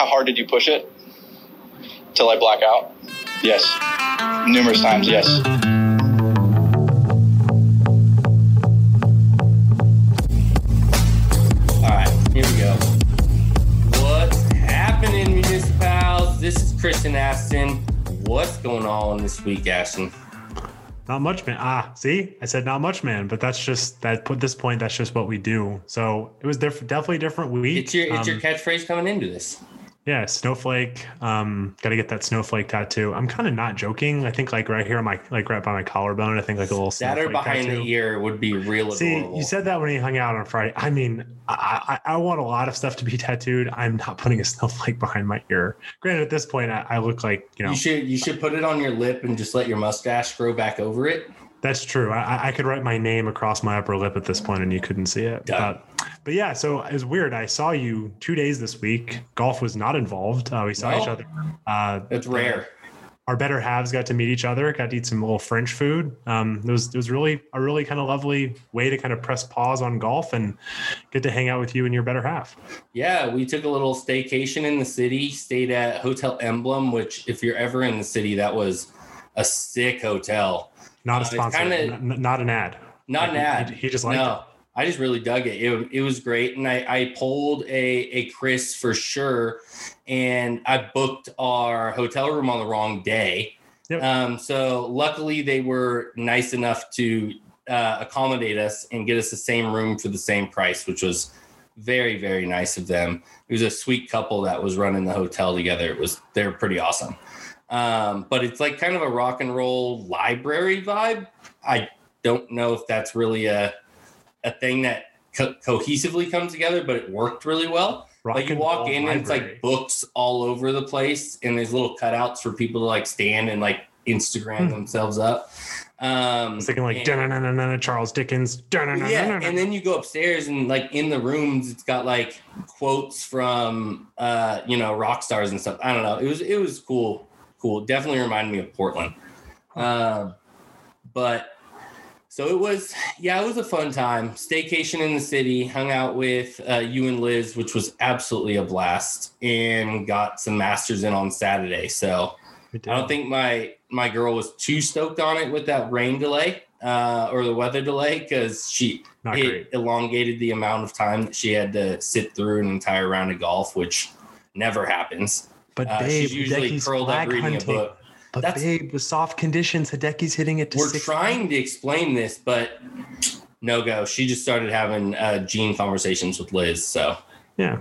How hard did you push it? Till I black out? Yes. Numerous times, yes. All right, here we go. What's happening, municipals? This is Chris and Ashton. What's going on this week, Ashton? Not much, man. Ah, see, I said not much, man. But that's just that. At this point, that's just what we do. So it was diff- definitely different week. It's your it's your Um, catchsprage coming into this. Yeah, snowflake. Um, got to get that snowflake tattoo. I'm kind of not joking. I think like right here on my like right by my collarbone. I think like a little That or snowflake behind tattoo. the ear would be real See, adorable. you said that when you hung out on Friday. I mean, I, I, I want a lot of stuff to be tattooed. I'm not putting a snowflake behind my ear. Granted, at this point, I, I look like you know you should you should put it on your lip and just let your mustache grow back over it. That's true. I, I could write my name across my upper lip at this point, and you couldn't see it. Done. But, yeah, so it was weird. I saw you two days this week. Golf was not involved. Uh, we saw No. each other. Uh, That's rare. Our better halves got to meet each other. Got to eat some little French food. Um, it was it was really a really kind of lovely way to kind of press pause on golf and get to hang out with you and your better half. Yeah, we took a little staycation in the city, stayed at Hotel Emblem, which if you're ever in the city, that was a sick hotel. Not Uh, a it's sponsor. kinda- n- not an ad. Not an ad. He, he just liked no, it. I just really dug it. It, it was great. And I, I pulled a, a Chris for sure. And I booked our hotel room on the wrong day. Yep. Um, so luckily they were nice enough to uh, accommodate us and get us the same room for the same price, which was very, very nice of them. It was a sweet couple that was running the hotel together. It was, they're pretty awesome. Um, but it's like kind of a rock and roll library vibe. I don't know if that's really a a thing that co- cohesively comes together, but it worked really well. Rock like you walk in and it's like books all over the place, and there's little cutouts for people to like stand and like Instagram Hmm. themselves up. Um, I was thinking like and- Charles Dickens. yeah, and then you go upstairs and like in the rooms, it's got like quotes from uh, you know rock stars and stuff. I don't know. It was it was cool, cool. Definitely reminded me of Portland. Um, but so it was, yeah, it was a fun time. Staycation in the city, hung out with uh, you and Liz, which was absolutely a blast, and got some masters in on Saturday. So I don't think my my girl was too stoked on it with that rain delay uh, or the weather delay because she Not it great. elongated the amount of time that she had to sit through an entire round of golf, which never happens. But Uh, babe, she's usually curled up reading a hunting. book. But That's- babe, with soft conditions, Hideki's hitting it to We're six. trying to explain this, but no go. She just started having uh, gene conversations with Liz, so Yeah.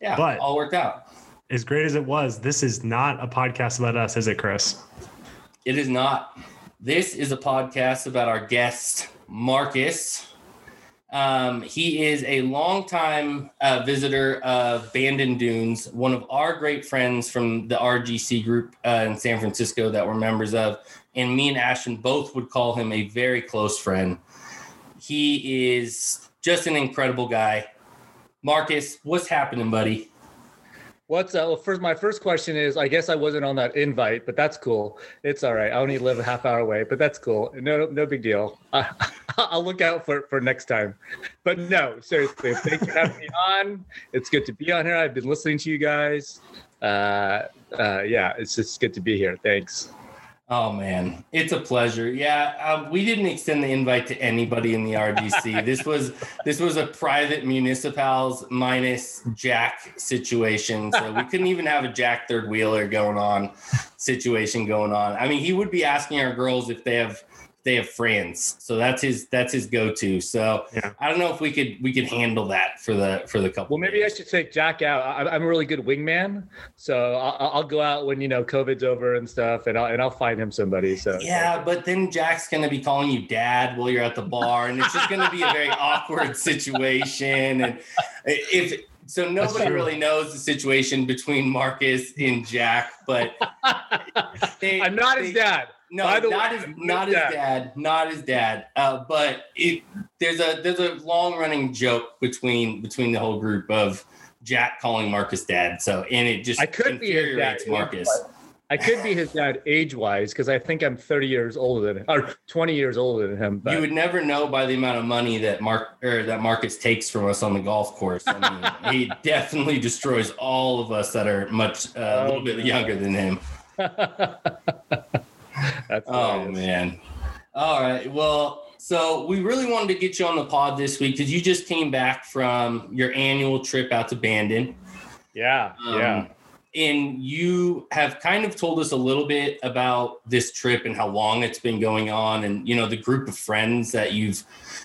yeah, But- all worked out. As great as it was, this is not a podcast about us, is it, Chris? It is not. This is a podcast about our guest, Marcus. Um, he is a longtime uh, visitor of Bandon Dunes, one of our great friends from the RGC group uh, in San Francisco that we're members of. And me and Ashton both would call him a very close friend. He is just an incredible guy. Marcus, what's happening, buddy? What's uh, well, first? My first question is, I guess I wasn't on that invite, but that's cool. It's all right. I only live a half hour away, but that's cool. No, no big deal. I'll look out for for next time. But no, seriously, thanks for having me on. It's good to be on here. I've been listening to you guys. Uh, uh, yeah, it's just good to be here. Thanks. Oh man, it's a pleasure. Yeah, um, we didn't extend the invite to anybody in the RGC. this was this was a private municipals minus Jack situation, so we couldn't even have a Jack third wheeler going on situation going on. I mean, he would be asking our girls if they have they have friends, so that's his that's his go to. So Yeah. I don't know if we could we could handle that for the for the couple. Well, maybe I should take Jack out. I, I'm a really good wingman, so I'll, I'll go out when you know COVID's over and stuff, and I'll and I'll find him somebody. So Yeah, but then Jack's gonna be calling you dad while you're at the bar, and it's just gonna be a very awkward situation. And if so, nobody really knows the situation between Marcus and Jack, but they- I'm not his dad. No, By the not way, his not his dad. dad, not his dad. Uh, but it there's a there's a long running joke between between the whole group of Jack calling Marcus dad. So and it just I could be his dad. Marcus. I could be his dad age wise because I think I'm 30 years older than him or 20 years older than him. But You would never know by the amount of money that Mark or that Marcus takes from us on the golf course. I mean, he definitely destroys all of us that are much uh, a little Oh, bit younger than him. that's Oh hilarious. man. All right. Well, so we really wanted to get you on the pod this week because you just came back from your annual trip out to Bandon. yeah, Um, yeah. And you have kind of told us a little bit about this trip and how long it's been going on, and you know the group of friends that you've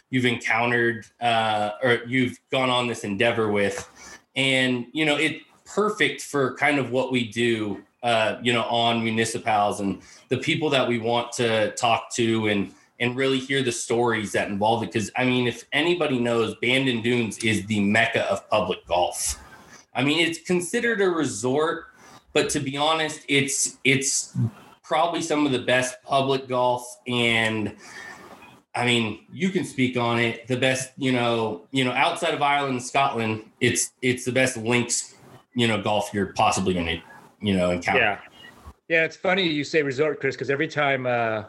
you've encountered uh, or you've gone on this endeavor with, and you know it perfect for kind of what we do, uh, you know, on municipals and the people that we want to talk to and and really hear the stories that involve it. Because I mean, if anybody knows, Bandon Dunes is the mecca of public golf. I mean, it's considered a resort, but to be honest, it's it's probably some of the best public golf and I mean, you can speak on it. The best, you know, you know, outside of Ireland and Scotland, it's it's the best links, you know, golf you're possibly going to, you know, encounter. Yeah. Yeah, it's funny you say resort, Chris, because every time uh,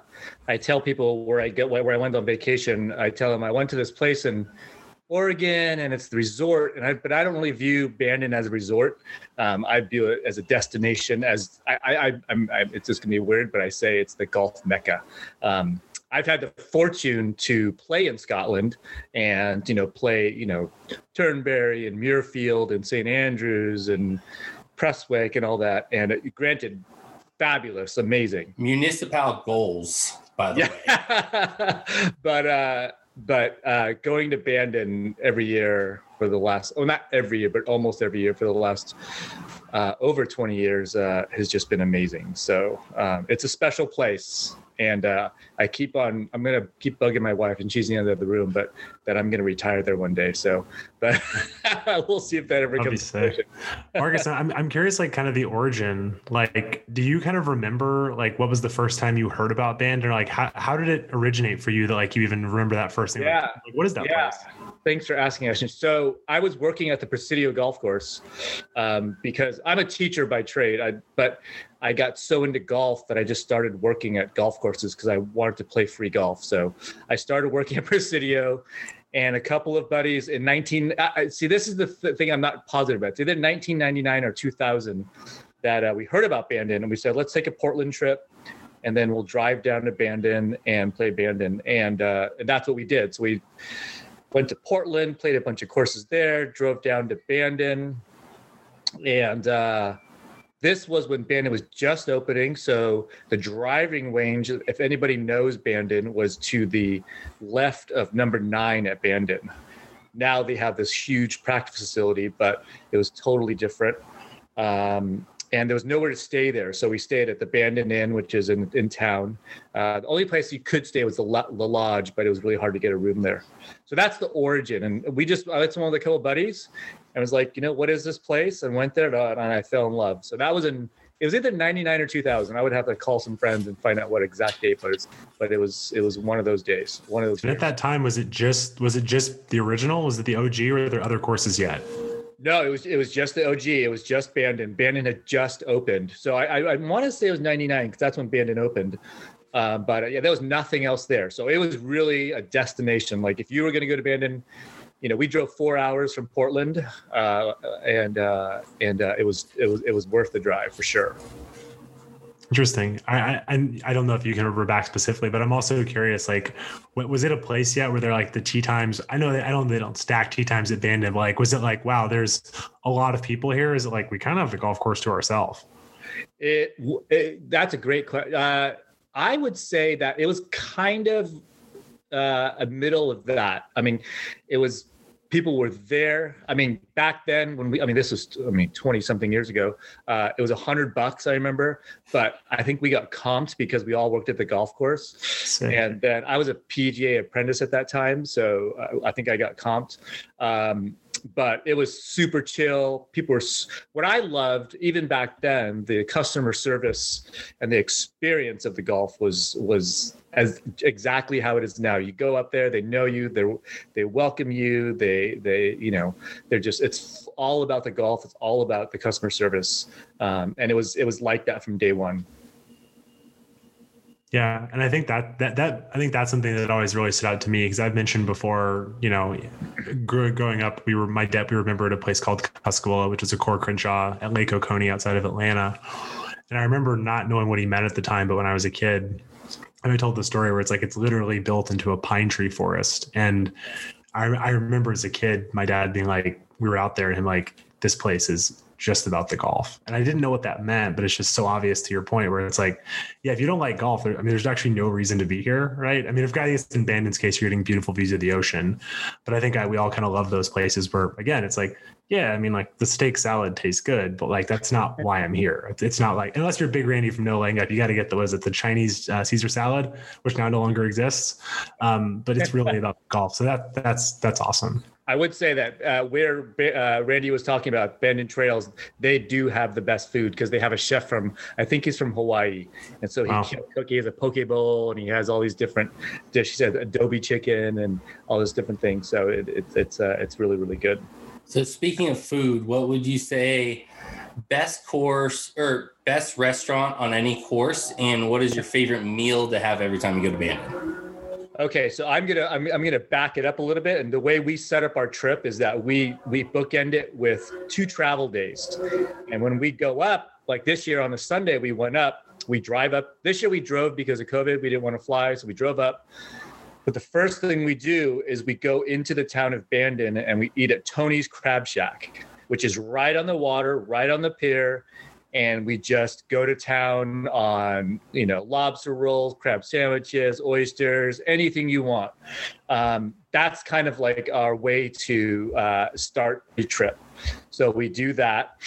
I tell people where I get where I went on vacation, I tell them I went to this place in Oregon and it's the resort, and I but I don't really view Bandon as a resort. Um, I view it as a destination. As I, I, I'm, I, it's just gonna be weird, but I say it's the golf mecca. Um, I've had the fortune to play in Scotland and you know play you know Turnberry and Muirfield and St Andrews and Prestwick and all that. And it, granted, fabulous, amazing. Municipal goals, by the way. But uh, but uh, going to Bandon every year for the last, oh, not every year, but almost every year for the last uh, over 20 years uh, has just been amazing. So um, it's a special place. And uh, I keep on, I'm to keep bugging my wife, and she's in the end of the room, but that I'm to retire there one day. So, but we'll see if that ever That'd comes to. Marcus, I'm I'm curious, like, kind of the origin. Like, do you kind of remember, like, what was the first time you heard about band, or like, how, how did it originate for you that like you even remember that first thing? Like, Yeah. like, what is that Yeah. place? Thanks for asking, Ashton. So I was working at the Presidio Golf Course um, because I'm a teacher by trade, I, but I got so into golf that I just started working at golf courses because I wanted to play free golf. So I started working at Presidio, and a couple of buddies in 19. I, see, this is the th- thing I'm not positive about. It's either 1999 or 2000 that uh, we heard about Bandon, and we said, let's take a Portland trip and then we'll drive down to Bandon and play Bandon, and uh, and that's what we did. So we went to Portland, played a bunch of courses there, drove down to Bandon, and uh, this was when Bandon was just opening. So the driving range, if anybody knows Bandon, was to the left of number nine at Bandon. Now they have this huge practice facility, but it was totally different. Um, and there was nowhere to stay there. So we stayed at the Bandon Inn, which is in, in town. Uh, the only place you could stay was the, lo- the lodge, but it was really hard to get a room there. So that's the origin. And we just, I to one with a couple buddies and was like, you know, what is this place? And went there and I fell in love. So that was in, it was either 99 or 2000. I would have to call some friends and find out what exact date, but it's, but it was, it was one of those days, one of those And at that time, was it just was it just the original? Was it the OG, or were there other courses yet? No, it was it was just the OG. It was just Bandon. Bandon had just opened, so I I, I want to say it was '99 because that's when Bandon opened. Uh, but uh, yeah, there was nothing else there, so it was really a destination. Like if you were going to go to Bandon, you know, we drove four hours from Portland, uh, and uh, and uh, it was it was it was worth the drive for sure. Interesting. I, I I don't know if you can remember back specifically, but I'm also curious. Like, wa- was it a place yet where they're like the tea times? I know that I don't they don't stack tea times at Bandon. But like, was it like wow? There's a lot of people here. Is it like we kind of have the golf course to ourselves? It, it that's a great question. Uh, I would say that it was kind of uh, a middle of that. I mean, it was people were there. I mean, back then when we, I mean, this was, I mean, 20 something years ago, uh, it was a hundred bucks. I remember, but I think we got comped because we all worked at the golf course. And then I was a PGA apprentice at that time. So uh, I think I got comped. Um, but it was super chill. People were what I loved even back then. The customer service and the experience of the golf was was as exactly how it is now. You go up there, they know you, they they welcome you, they they you know they're just it's all about the golf. It's all about the customer service, um, and it was it was like that from day one. Yeah, and I think that that that I think that's something that always really stood out to me because I've mentioned before, you know, growing up, we were my dad. We remember at a place called Cuscowilla, which was a Coore Crenshaw at Lake Oconee outside of Atlanta, and I remember not knowing what he meant at the time, but when I was a kid, and I told the story where it's like it's literally built into a pine tree forest, and I I remember as a kid, my dad being like, we were out there and him like, this place is just about the golf. And I didn't know what that meant, but it's just so obvious to your point where it's like, yeah, if you don't like golf, there, I mean, there's actually no reason to be here, right? I mean, if guys in Bandon's case, you're getting beautiful views of the ocean, but I think I, we all kind of love those places where, again, it's like, yeah, I mean, like the steak salad tastes good, but like that's not why I'm here. It's not like unless you're Big Randy from No Laying Up, you got to get the was it the Chinese uh, Caesar salad, which now no longer exists. Um, but it's really about golf, so that that's that's awesome. I would say that uh, where uh, Randy was talking about Bandon Trails, they do have the best food because they have a chef from I think he's from Hawaii, and so he wow. cook. He has a poke bowl and he has all these different dishes, adobe chicken and all those different things. So it, it, it's uh, it's really really good. So speaking of food, what would you say best course or best restaurant on any course, and what is your favorite meal to have every time you go to Bandon? Okay, so I'm gonna I'm, I'm gonna back it up a little bit, and the way we set up our trip is that we we bookend it with two travel days, and when we go up, like this year on the Sunday we went up, we drive up. This year we drove because of COVID, we didn't want to fly, so we drove up. But the first thing we do is we go into the town of Bandon and we eat at Tony's Crab Shack, which is right on the water, right on the pier. And we just go to town on, you know, lobster rolls, crab sandwiches, oysters, anything you want. Um, that's kind of like our way to uh, start the trip. So we do that.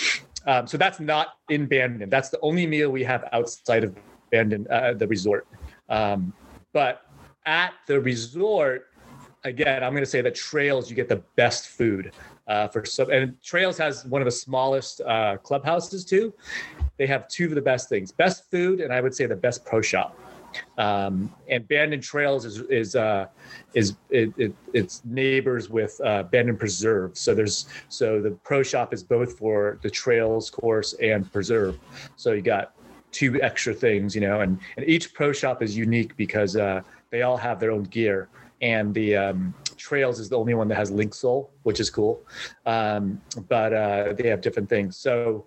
Um, so that's not in Bandon. That's the only meal we have outside of Bandon, uh, the resort. Um, but at the resort, again, I'm going to say that Trails, you get the best food uh, for some. And Trails has one of the smallest uh, clubhouses too. They have two of the best things: best food, and I would say the best pro shop. Um, and Bandon Trails is is uh, is it, it, it's neighbors with uh, Bandon Preserve. So there's so the pro shop is both for the Trails course and Preserve. So you got two extra things, you know, and and each pro shop is unique because uh, they all have their own gear, and the um, Trails is the only one that has Linksoul, which is cool. Um, but uh, they have different things. So,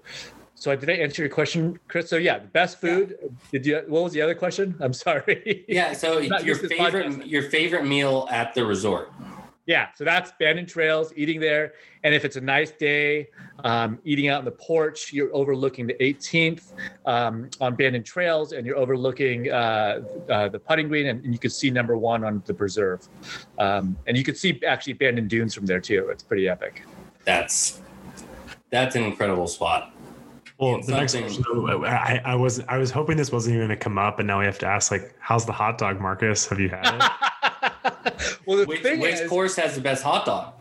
so did I answer your question, Chris? So yeah, best food. Yeah. Did you? What was the other question? I'm sorry. Yeah. So your favorite your favorite meal at the resort yeah, so that's Bandon Trails, eating there. And if it's a nice day, um, eating out on the porch, you're overlooking the 18th um, on Bandon Trails, and you're overlooking uh, uh, the putting green, and, and, you can see number one on the preserve. Um, and you can see actually Bandon Dunes from there too. It's pretty epic. That's that's an incredible spot. Well, the next question, I, I was I was hoping this wasn't even going to come up, and now we have to ask like, how's the hot dog, Marcus? Have you had it? well, the which, thing which is, course has the best hot dog?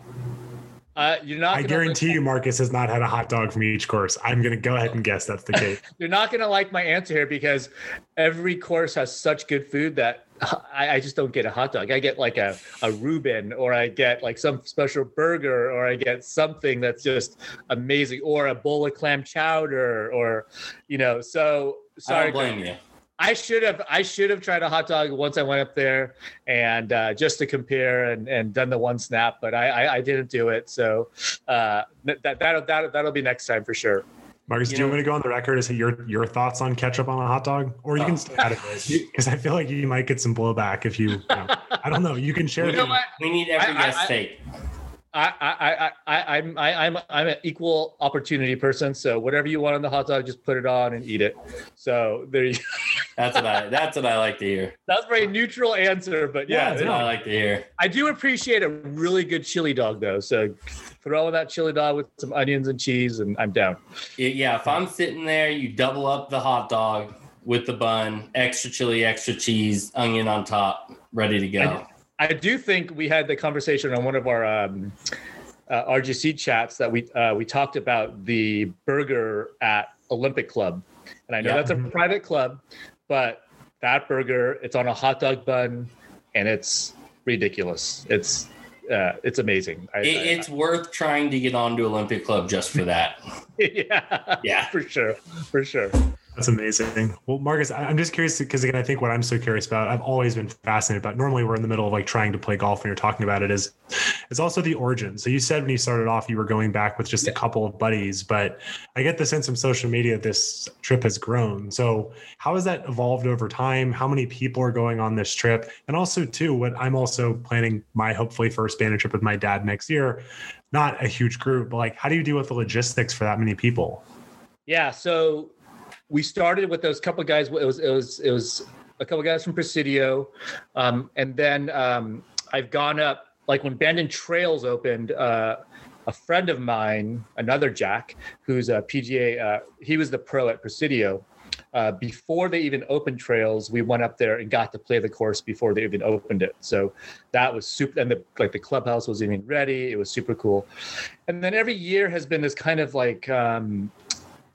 Uh, you're not. I guarantee you, Marcus has not had a hot dog from each course. I'm going to go ahead and guess that's the case. you're not going to like my answer here because every course has such good food that I, I, just don't get a hot dog. I get like a, a Reuben or I get like some special burger or I get something that's just amazing or a bowl of clam chowder or, you know, so sorry. I don't blame you. I should have I should have tried a hot dog once I went up there and uh, just to compare and, and done the one snap, but I, I, I didn't do it. So uh, that that'll, that'll that'll be next time for sure. Marcus, you do you want me to go on the record as your your thoughts on ketchup on a hot dog, or you oh. can stay out of it because I feel like you might get some blowback if you. you know, I don't know. You can share. You know we need every I, guest I, take. I, I, I, I'm, I, I'm, I'm an equal opportunity person. So whatever you want on the hot dog, just put it on and eat it. So there you. that's what I. That's what I like to hear. That's a very neutral answer, but yeah, that's what I like to hear. I do appreciate a really good chili dog though. So throw that chili dog with some onions and cheese, and I'm down. Yeah, if I'm sitting there, you double up the hot dog with the bun, extra chili, extra cheese, onion on top, ready to go. I do think we had the conversation on one of our um, uh, RGC chats that we uh, we talked about the burger at Olympic Club, and I know Yeah. that's a Mhm. private club, but that burger it's on a hot dog bun, and it's ridiculous. It's uh, it's amazing. I, It, I- it's worth trying to get onto Olympic Club just for that. yeah, Yeah. for sure, for sure. That's amazing. Well, Marcus, I'm just curious because again, I think what I'm so curious about, I've always been fascinated about. Normally, we're in the middle of like trying to play golf when you're talking about it. Is it's also the origin. So you said when you started off, you were going back with just a couple of buddies, but I get the sense from social media this trip has grown. So how has that evolved over time? How many people are going on this trip? And also, too, what I'm also planning my hopefully first Bandon trip with my dad next year. Not a huge group, but like, how do you deal with the logistics for that many people? Yeah, so we started with those couple guys. It was it was it was a couple guys from Presidio, um, and then um, I've gone up like when Bandon Trails opened. Uh, a friend of mine, another Jack, who's a PGA, uh, he was the pro at Presidio. Uh, before they even opened trails, we went up there and got to play the course before they even opened it. So that was super. And the like the clubhouse was even ready. It was super cool. And then every year has been this kind of like um,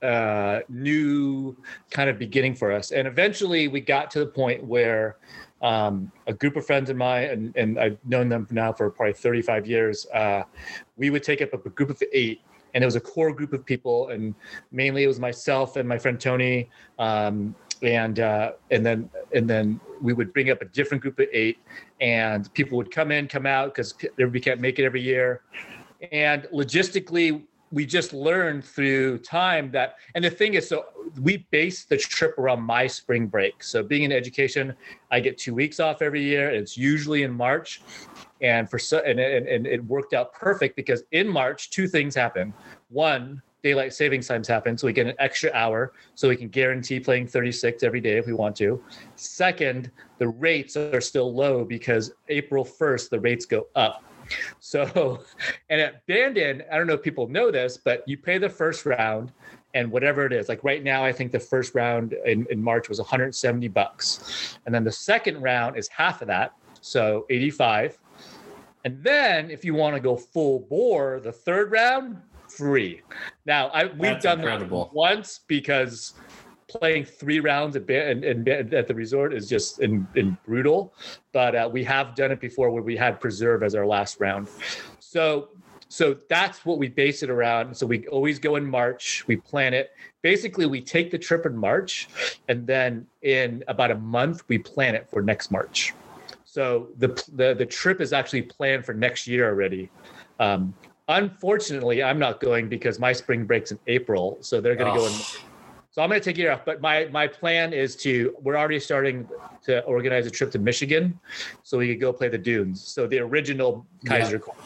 uh, new kind of beginning for us. And eventually we got to the point where um, a group of friends of mine, and, and I've known them now for probably 35 years, uh, we would take up a group of eight. And it was a core group of people, and mainly it was myself and my friend Tony, um, and uh, and then and then we would bring up a different group of eight, and people would come in, come out because everybody can't make it every year, and logistically we just learned through time that and the thing is so we base the trip around my spring break. So being in education i get two weeks off every year it's usually in march. And for so and, and, and it worked out perfect because in march two things happen. One daylight savings times happen so we get an extra hour so we can guarantee playing 36 every day if we want to. Second the rates are still low because april 1st the rates go up so, and at Bandon, I don't know if people know this, but you pay the first round and whatever it is. Like right now, I think the first round in, in March was 170 bucks. And then the second round is half of that. So 85. And then if you want to go full bore, the third round, free. Now, I we've That's done incredible. that once because playing three rounds at, and, and, at the resort is just in, in brutal. But uh, we have done it before where we had preserve as our last round. So so that's what we base it around. So we always go in March. We plan it. Basically, we take the trip in March, and then in about a month we plan it for next March. So the the, the trip is actually planned for next year already. Um, unfortunately, I'm not going because my spring breaks in April, so they're going to go in. So I'm going to take a year off. But my my plan is to. We're already starting to organize a trip to Michigan, so we could go play the dunes. So the original Kaiser, Court,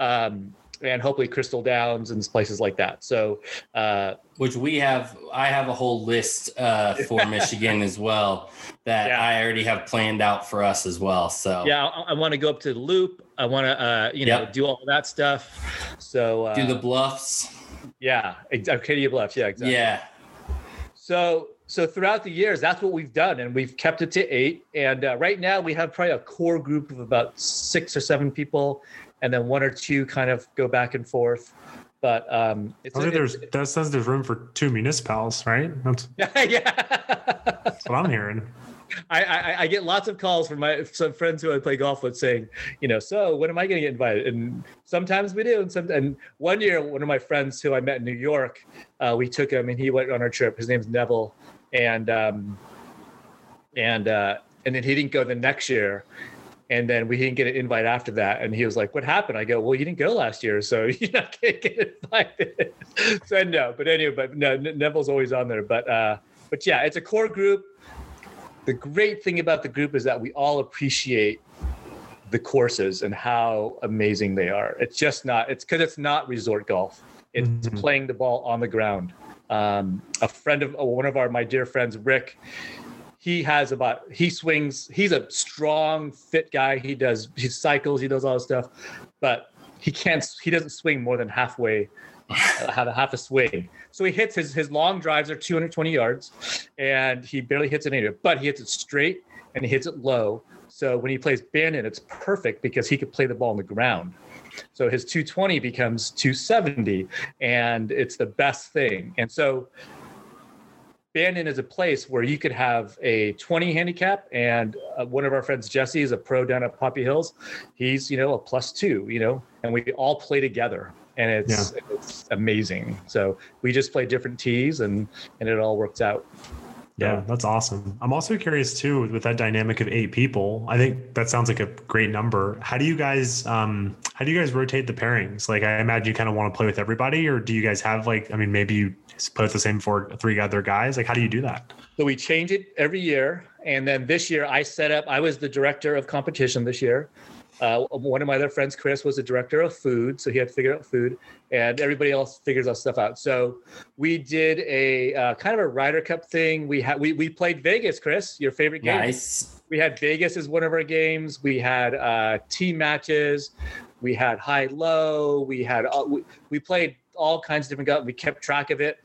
um, and hopefully Crystal Downs and places like that. So uh, which we have i have a whole list uh, for michigan as well that Yeah. i already have planned out for us as well so yeah, I, I want to go up to the Loop. I want to uh, you know Yep. do all that stuff. So uh, do the bluffs yeah, ex- Arcadia Bluffs. Yeah, exactly. yeah So so throughout the years, that's what we've done, and we've kept it to eight. And uh, right now, we have probably a core group of about six or seven people, and then one or two kind of go back and forth. But um, it's, I think it's- there's that says there's room for two municipals, right? That's, yeah. that's what I'm hearing. I, I get lots of calls from my some friends who I play golf with saying, you know, so when am I going to get invited? And sometimes we do, and some. And one year, one of my friends who I met in New York, uh, we took him and he went on our trip. His name's Neville, and um, and uh, and then he didn't go the next year. And then we didn't get an invite after that. And he was like, What happened? I go, Well, you didn't go last year, so not gonna get invited. so no, but anyway, but no, Neville's always on there. But uh, but yeah, it's a core group the great thing about the group is that we all appreciate the courses and how amazing they are. It's just not, it's because it's not resort golf. It's Mhm. playing the ball on the ground. Um, a friend of oh, one of our, my dear friends, Rick, he has about, he swings, he's a strong, fit guy. He does, he cycles, he does all this stuff, but he can't, he doesn't swing more than halfway have a half a swing. So he hits his his long drives are 220 yards, and he barely hits it anywhere. But he hits it straight and he hits it low. So when he plays Bandon, it's perfect because he could play the ball on the ground. So his 220 becomes 270, and it's the best thing. And so Bandon is a place where you could have a 20 handicap, and uh, one of our friends, Jesse, is a pro down at Poppy Hills. He's, you know, a plus two, you know, and we all play together, and it's yeah. it's amazing. So we just play different tees, and and it all works out. Yeah, that's awesome. I'm also curious too with that dynamic of eight people. I think that sounds like a great number. How do you guys um how do you guys rotate the pairings? Like I imagine you kind of want to play with everybody or do you guys have like I mean maybe you put the same four three other guys? Like how do you do that? So we change it every year and then this year I set up I was the director of competition this year. Uh, one of my other friends, Chris, was the director of food, so he had to figure out food, and everybody else figures out stuff out. So we did a uh, kind of a Ryder Cup thing. We had we we played Vegas, Chris, your favorite game. Nice. We had Vegas as one of our games. We had uh, team matches. We had high low. We had uh, we, we played all kinds of different guns. We kept track of it.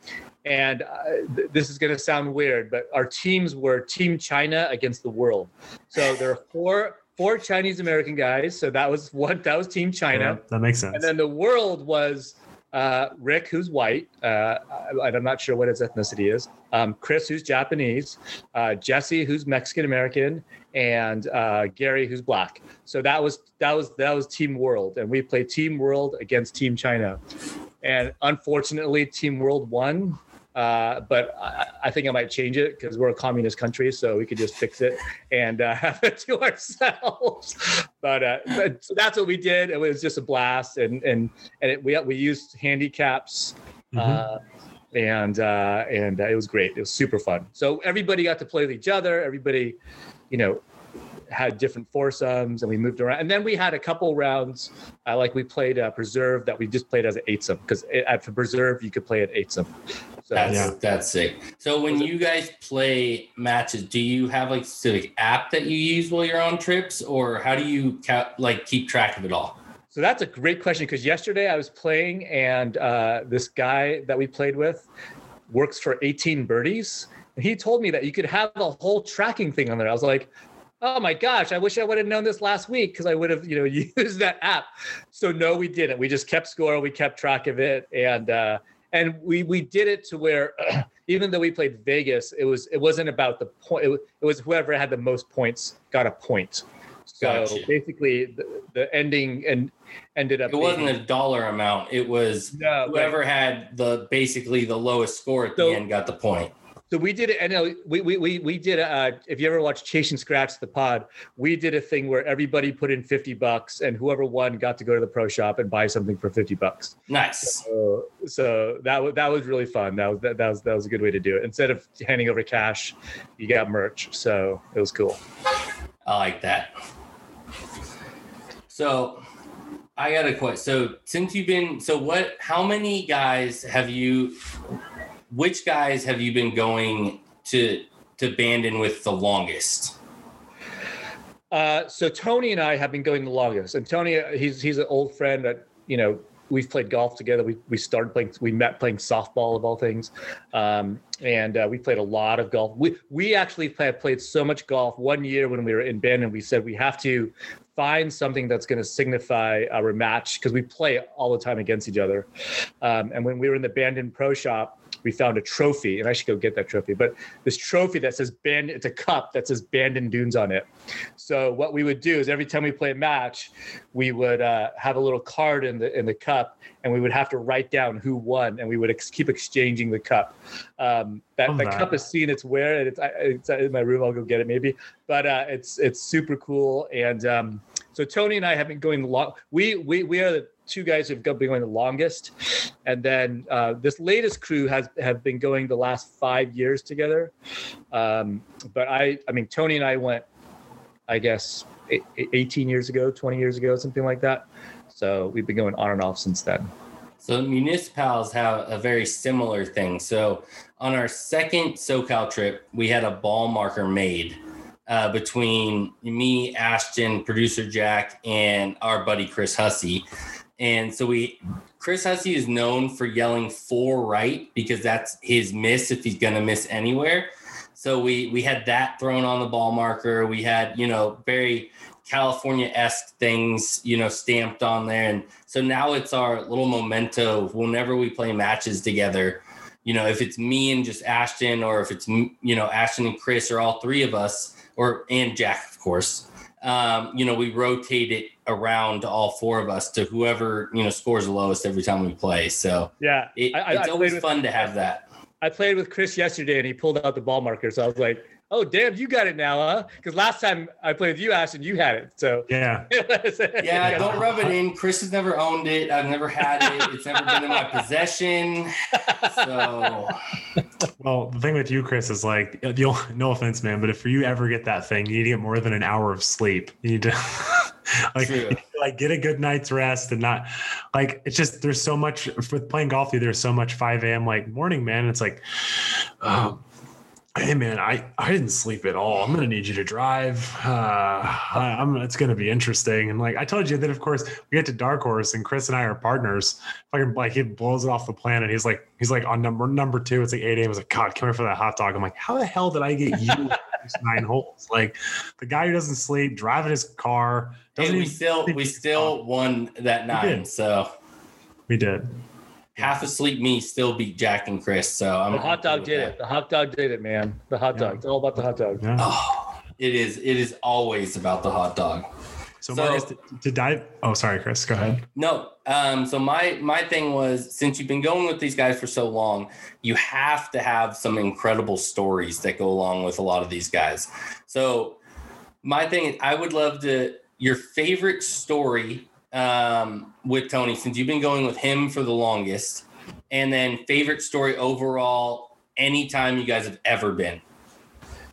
And uh, th- this is going to sound weird, but our teams were Team China against the world. So there are four four Chinese American guys. So that was what that was Team China. Yeah, that makes sense. And then the world was uh, Rick, who's white. Uh, I, am not sure what his ethnicity is. Um, Chris, who's Japanese. Uh, Jesse, who's Mexican American, and uh, Gary, who's black. So that was that was that was Team World, and we played Team World against Team China. And unfortunately, Team World won. Uh, but I, I, think I might change it because we're a communist country, so we could just fix it and uh, have it to ourselves. but, uh, but so that's what we did. It was just a blast, and and and it, we we used handicaps. Mm-hmm. Uh, and uh, and it was great. It was super fun. So everybody got to play with each other. Everybody, you know, had different foursomes and we moved around. And then we had a couple rounds, uh, like we played uh, Preserve that we just played as an eightsome because at Preserve you could play at eightsome. So, that's yeah. that's sick. So when you guys play matches, do you have like specific app that you use while you're on trips, or how do you ca- like keep track of it all? So that's a great question because yesterday I was playing and uh, this guy that we played with works for 18 birdies. And he told me that you could have a whole tracking thing on there. I was like, oh my gosh, I wish I would have known this last week because I would have, you know, used that app. So no, we didn't. We just kept score. We kept track of it, and uh, and we we did it to where even though we played Vegas, it was it wasn't about the point. It, it was whoever had the most points got a point. So gotcha. basically, the, the, ending and ended up. It wasn't being, a dollar amount. It was no, whoever had the basically the lowest score at so, the end got the point. So we did it. Know we we we we did. Uh, if you ever watch Chasing Scratch the pod, we did a thing where everybody put in fifty bucks, and whoever won got to go to the pro shop and buy something for fifty bucks. Nice. So, so that was that was really fun. That was that, that was that was a good way to do it. Instead of handing over cash, you got merch. So it was cool. I like that. So I got a question. So since you've been, so what? How many guys have you? Which guys have you been going to to Bandon with the longest? Uh, so Tony and I have been going the longest, and Tony, he's he's an old friend that you know we've played golf together. We we started playing, we met playing softball of all things, um, and uh, we played a lot of golf. We we actually played played so much golf. One year when we were in Bandon, we said we have to find something that's going to signify our rematch because we play all the time against each other. Um, and when we were in the Bandon Pro Shop, we found a trophy, and I should go get that trophy. But this trophy that says band, it's a cup that says Bandon Dunes on it. So what we would do is every time we play a match, we would uh, have a little card in the in the cup, and we would have to write down who won, and we would ex- keep exchanging the cup. Um, that oh, the cup is seen its and it's, it's in my room. I'll go get it maybe, but uh, it's it's super cool. And um, so Tony and I have been going long. We we we are the two guys who've been going the longest, and then uh, this latest crew has have been going the last five years together. Um, but I, I mean, Tony and I went, I guess, 18 years ago, 20 years ago, something like that. So we've been going on and off since then. So municipals have a very similar thing. So on our second SoCal trip, we had a ball marker made uh, between me, Ashton, producer Jack, and our buddy Chris Hussey. And so we, Chris Hussey is known for yelling four right because that's his miss if he's going to miss anywhere. So we we had that thrown on the ball marker. We had you know very California esque things, you know, stamped on there. And so now it's our little memento whenever we play matches together. You know, if it's me and just Ashton, or if it's you know Ashton and Chris, or all three of us, or and Jack, of course. Um, you know, we rotate it around all four of us to whoever you know scores the lowest every time we play. So Yeah. it, I- I- it's I always with- fun to have that. I played with Chris yesterday and he pulled out the ball marker. So I was like, oh, damn, you got it now, huh? Because last time I played with you, Ashton, you had it. So Yeah. Yeah, don't rub it in. Chris has never owned it. I've never had it. It's never been in my possession. So Well, the thing with you, Chris, is like, the only- no offense, man, but if you ever get that thing, you need to get more than an hour of sleep. You need to like, True. you need to, like get a good night's rest and not like it's just there's so much with playing golf. You There's so much 5 a.m. like morning, man. It's like, um, hey man, I I didn't sleep at all. I'm gonna need you to drive. Uh, I- I'm it's gonna be interesting. And like I told you that, of course, we get to Dark Horse and Chris and I are partners. Fucking like he blows it off the planet. He's like he's like on number number two. It's like 8 a.m. I was like, God, come here for that hot dog. I'm like, how the hell did I get you nine holes? Like the guy who doesn't sleep, driving his car, doesn't we still we still won that nine. did. So we did. Half asleep me still beat Jack and Chris. So I'm the hot dog did that. it. The hot dog did it, man. The hot Yeah. dog. It's all about the hot dog. Yeah. Oh, it is. It is always about the hot dog. So, So- Marcus, to, to dive. Oh, sorry, Chris. Go ahead. No. Um, so my my thing was since you've been going with these guys for so long, you have to have some incredible stories that go along with a lot of these guys. So my thing is I would love to your favorite story um, with Tony since you've been going with him for the longest, and then favorite story overall anytime you guys have ever been.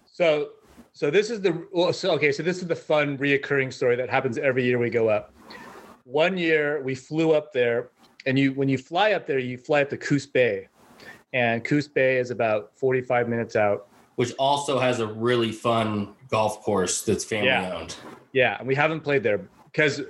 So, so this is the well, so okay. So this is the fun reoccurring story that happens every year we go up. One year we flew up there, and you when you fly up there, you fly up to Coos Bay, and Coos Bay is about forty five minutes out. Which also has a really fun golf course that's family Yeah. owned. Yeah, and we haven't played there because,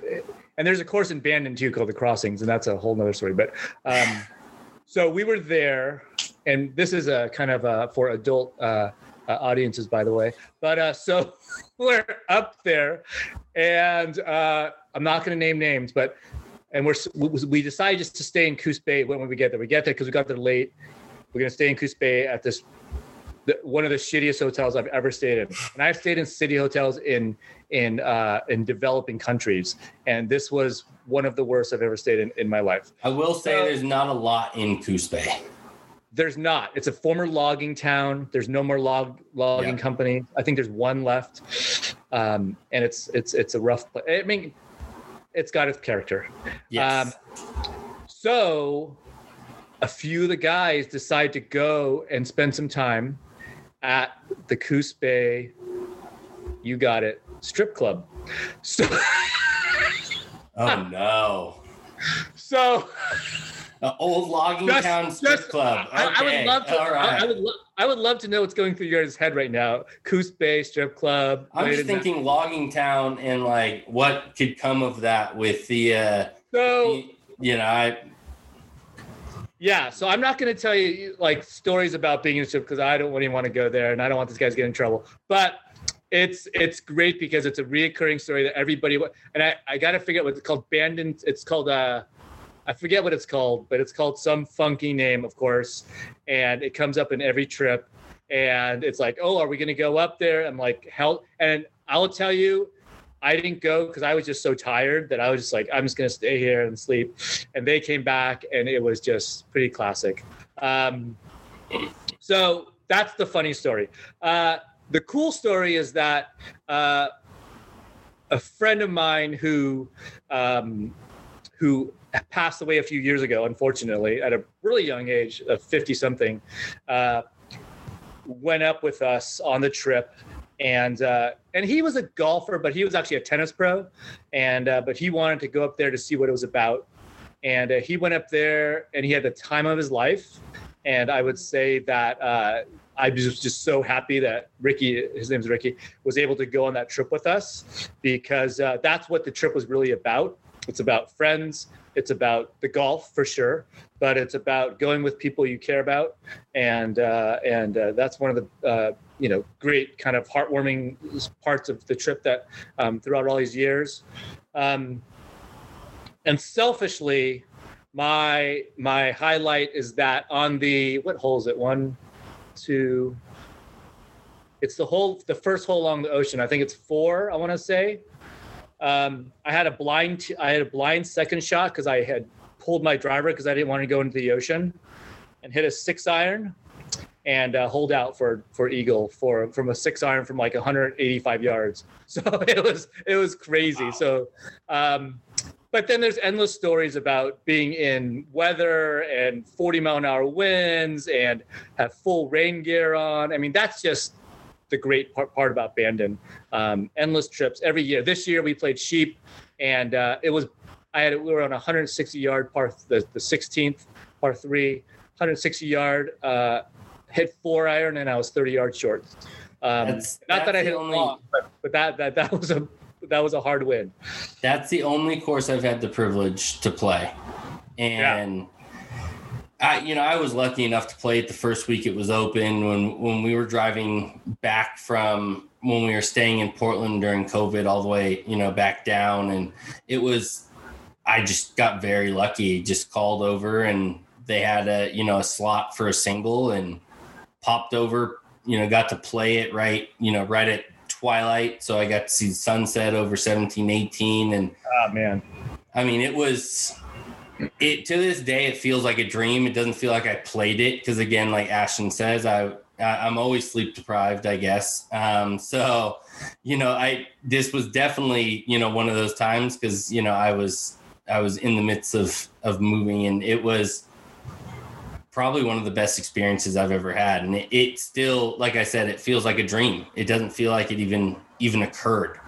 and there's a course in Bandon too called the Crossings, and that's a whole nother story. But um, so we were there, and this is a kind of uh for adult uh, uh, audiences, by the way. But uh, so we're up there, and uh, I'm not going to name names, but and we're we, decided just to stay in Coos Bay when, when we get there. We get there because we got there late. We're going to stay in Coos Bay at this the, one of the shittiest hotels I've ever stayed in. And I've stayed in city hotels in in uh, in developing countries, and this was one of the worst I've ever stayed in in my life. I will say So- there's not a lot in Coos Bay. There's not. It's a former logging town. There's no more log logging Yeah. company. I think there's one left, um, and it's it's it's a rough. Place. I mean, it's got its character. Yes. Um, So, a few of the guys decide to go and spend some time at the Coos Bay. You got it, strip club. So, oh no. so The old logging town strip club. I, I would love to. I. I would. Lo- I would love to know what's going through your guys' head right now. Coos Bay strip club. I'm just thinking logging town and like what could come of that with the uh So the- you know, I yeah, so I'm not going to tell you like stories about being in a strip because I don't really want to go there, and I don't want this guys to get in trouble. But it's it's great because it's a reoccurring story that everybody and I I got to figure out what it's called. Bandon. It's called uh, I forget what it's called, but it's called some funky name, of course, and it comes up in every trip. And it's like, oh, are we going to go up there? I'm like, hell, and I'll tell you, I didn't go because I was just so tired that I was just like, I'm just gonna stay here and sleep. And they came back, and it was just pretty classic. Um, so that's the funny story. Uh, the cool story is that uh, a friend of mine who um, who passed away a few years ago, unfortunately, at a really young age of 50 something, uh, went up with us on the trip. And uh, and he was a golfer, but he was actually a tennis pro, and uh, but he wanted to go up there to see what it was about, and uh, he went up there and he had the time of his life, and I would say that uh, I was just so happy that Ricky, his name's Ricky, was able to go on that trip with us because uh, that's what the trip was really about. It's about friends. It's about the golf for sure, but it's about going with people you care about, and uh, and uh, that's one of the uh, you know great kind of heartwarming parts of the trip that um, throughout all these years. Um, and selfishly, my my highlight is that on the what hole is it? One, two. It's the whole the first hole along the ocean. I think it's four. I want to say. Um, I had a blind t- I had a blind second shot because I had pulled my driver because I didn't want to go into the ocean, and hit a six iron, and uh, hold out for for eagle for from a six iron from like 185 yards. So it was it was crazy. So. Um, but then there's endless stories about being in weather and 40 mile an hour winds and have full rain gear on. I mean, that's just the great part, part about Bandon. Um, endless trips every year. This year we played sheep, and uh, it was I had we were on a 160 yard par the, the 16th par three, 160 yard uh, hit four iron, and I was 30 yards short. Um, That's- not that I hit only- long, but, but that that that was a that was a hard win. That's the only course I've had the privilege to play. And I you know, I was lucky enough to play it the first week it was open when when we were driving back from when we were staying in Portland during COVID all the way, you know, back down and it was I just got very lucky. Just called over and they had a, you know, a slot for a single and popped over, you know, got to play it right, you know, right at twilight. So I got to see the sunset over 17, 18. And Oh man. I mean, it was, it to this day, it feels like a dream. It doesn't feel like I played it. Cause again, like Ashton says, I, I'm always sleep deprived, I guess. Um, so, you know, I, this was definitely, you know, one of those times cause, you know, I was, I was in the midst of, of moving and it was, probably one of the best experiences I've ever had. And it, it still, like I said, it feels like a dream. It doesn't feel like it even even occurred.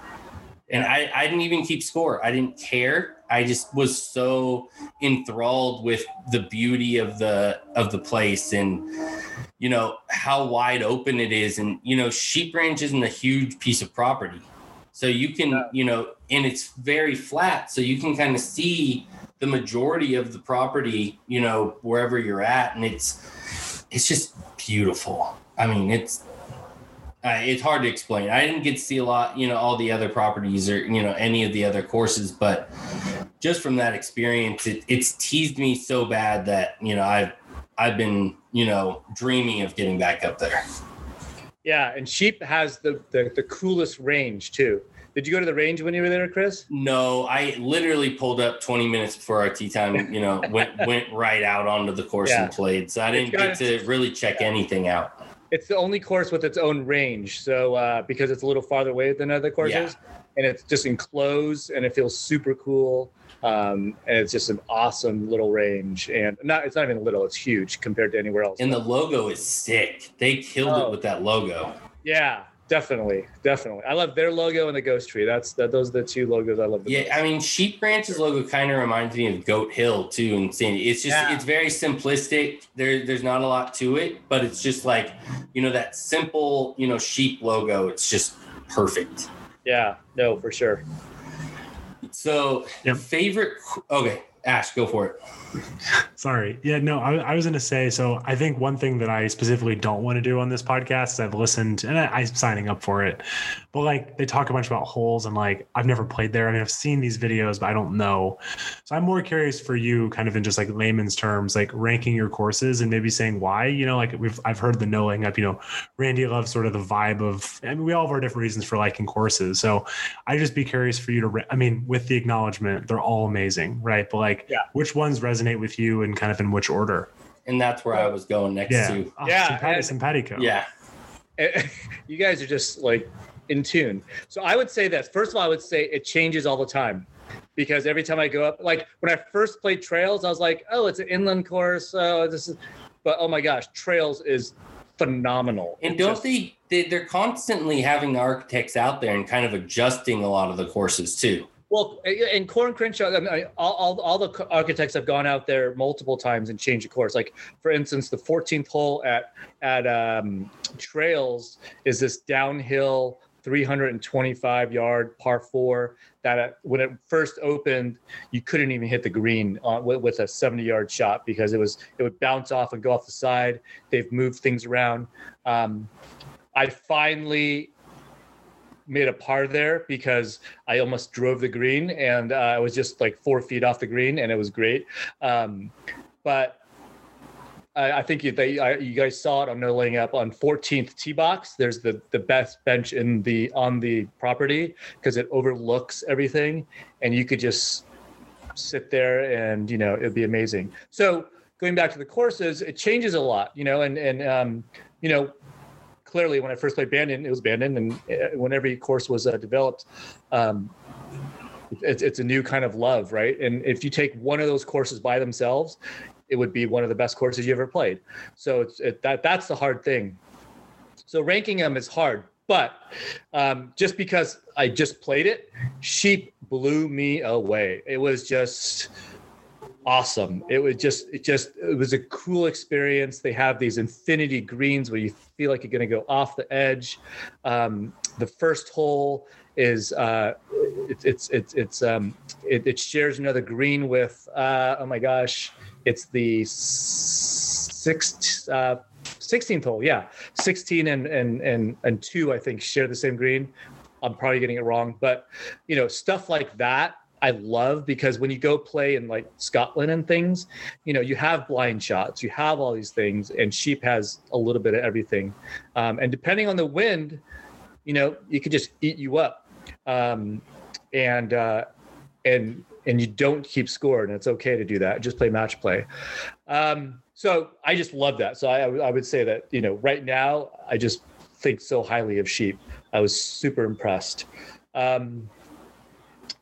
And I, I didn't even keep score. I didn't care. I just was so enthralled with the beauty of the of the place and you know how wide open it is. And you know, Sheep Ranch isn't a huge piece of property. So you can, you know, and it's very flat. So you can kind of see the majority of the property, you know, wherever you're at, and it's it's just beautiful. I mean, it's uh, it's hard to explain. I didn't get to see a lot, you know, all the other properties or you know any of the other courses, but just from that experience, it, it's teased me so bad that you know I've I've been you know dreaming of getting back up there. Yeah, and Sheep has the, the the coolest range too. Did you go to the range when you were there, Chris? No, I literally pulled up 20 minutes before our tea time. You know, went went right out onto the course Yeah. and played. So I didn't get to really check anything out. It's the only course with its own range. So uh, because it's a little farther away than other courses, and it's just enclosed, and it feels super cool. Um, and it's just an awesome little range, and not it's not even little; it's huge compared to anywhere else. And the logo is sick. They killed Oh. it with that logo. yeah, definitely, definitely. I love their logo and the ghost tree. That's that. Those are the two logos I love. The Yeah, most. I mean, Sheep Ranch's logo kind of reminds me of Goat Hill too, and Sandy. It's just Yeah. it's very simplistic. There, there's not a lot to it, but it's just like you know that simple you know sheep logo. It's just perfect. yeah, no, for sure. So Yep. favorite. Okay, Ash, go for it. Sorry. Yeah, no, I, I was going to say, so I think one thing that I specifically don't want to do on this podcast is I've listened and I, I'm signing up for it, but like they talk a bunch about holes and like I've never played there. I mean, I've seen these videos, but I don't know. So I'm more curious for you, kind of in just like layman's terms, like ranking your courses and maybe saying why, you know, like we've, I've heard the No Laying Up, you know, Randy loves sort of the vibe of, I mean, we all have our different reasons for liking courses. So I'd just be curious for you to, I mean, with the acknowledgement, they're all amazing, right? But like, Yeah. which ones resonate with you and kind of in which order? And that's where I was going next Yeah. to. Oh, Yeah, Simpati- and- simpatico. Yeah. Eh, you guys are just like in tune. So I would say this. First of all, I would say it changes all the time because every time I go up, like when I first played trails, I was like, oh, it's an inland course. Oh, this is, but oh my gosh, trails is phenomenal. And It don't just- they, they? They're constantly having the architects out there and kind of adjusting a lot of the courses too. Well, and Coore and Crenshaw, I mean, all, all, all the architects have gone out there multiple times and changed the course. Like, for instance, the 14th hole at at um, Trails is this downhill 325 yard par four that uh, when it first opened, you couldn't even hit the green on, with, with a 70 yard shot because it was it would bounce off and go off the side. They've moved things around. Um, I finally made a par there because I almost drove the green and uh, I was just like four feet off the green and it was great. Um, but I, I think you, they, I, you guys saw it. I'm no laying up on 14th tee box. There's the the best bench in the on the property because it overlooks everything, and you could just sit there and you know it'd be amazing. So going back to the courses, it changes a lot, you know, and and um, you know clearly when I first played Bandon, it was Bandon, and uh, when every course was uh, developed, um, it's it's a new kind of love, right? And if you take one of those courses by themselves, it would be one of the best courses you ever played. So it's it, that that's the hard thing. So ranking them is hard, but um, just because I just played it, Sheep blew me away. It was just awesome. It was just it just it was a cool experience. They have these infinity greens where you feel like you're going to go off the edge. Um, the first hole is uh, it's it's it's it's um it, it shares another green with uh, oh my gosh it's the sixth, uh, 16th hole. Yeah, 16 and and and and two, I think, share the same green. I'm probably getting it wrong, but you know, stuff like that I love because when you go play in like Scotland and things, you know, you have blind shots, you have all these things, and Sheep has a little bit of everything. Um, and depending on the wind, you know, you could just eat you up. Um, and uh, and and you don't keep score, and it's okay to do that. Just play match play. Um, so I just love that. So I, I would say that you know right now I just think so highly of sheep. I was super impressed. Um,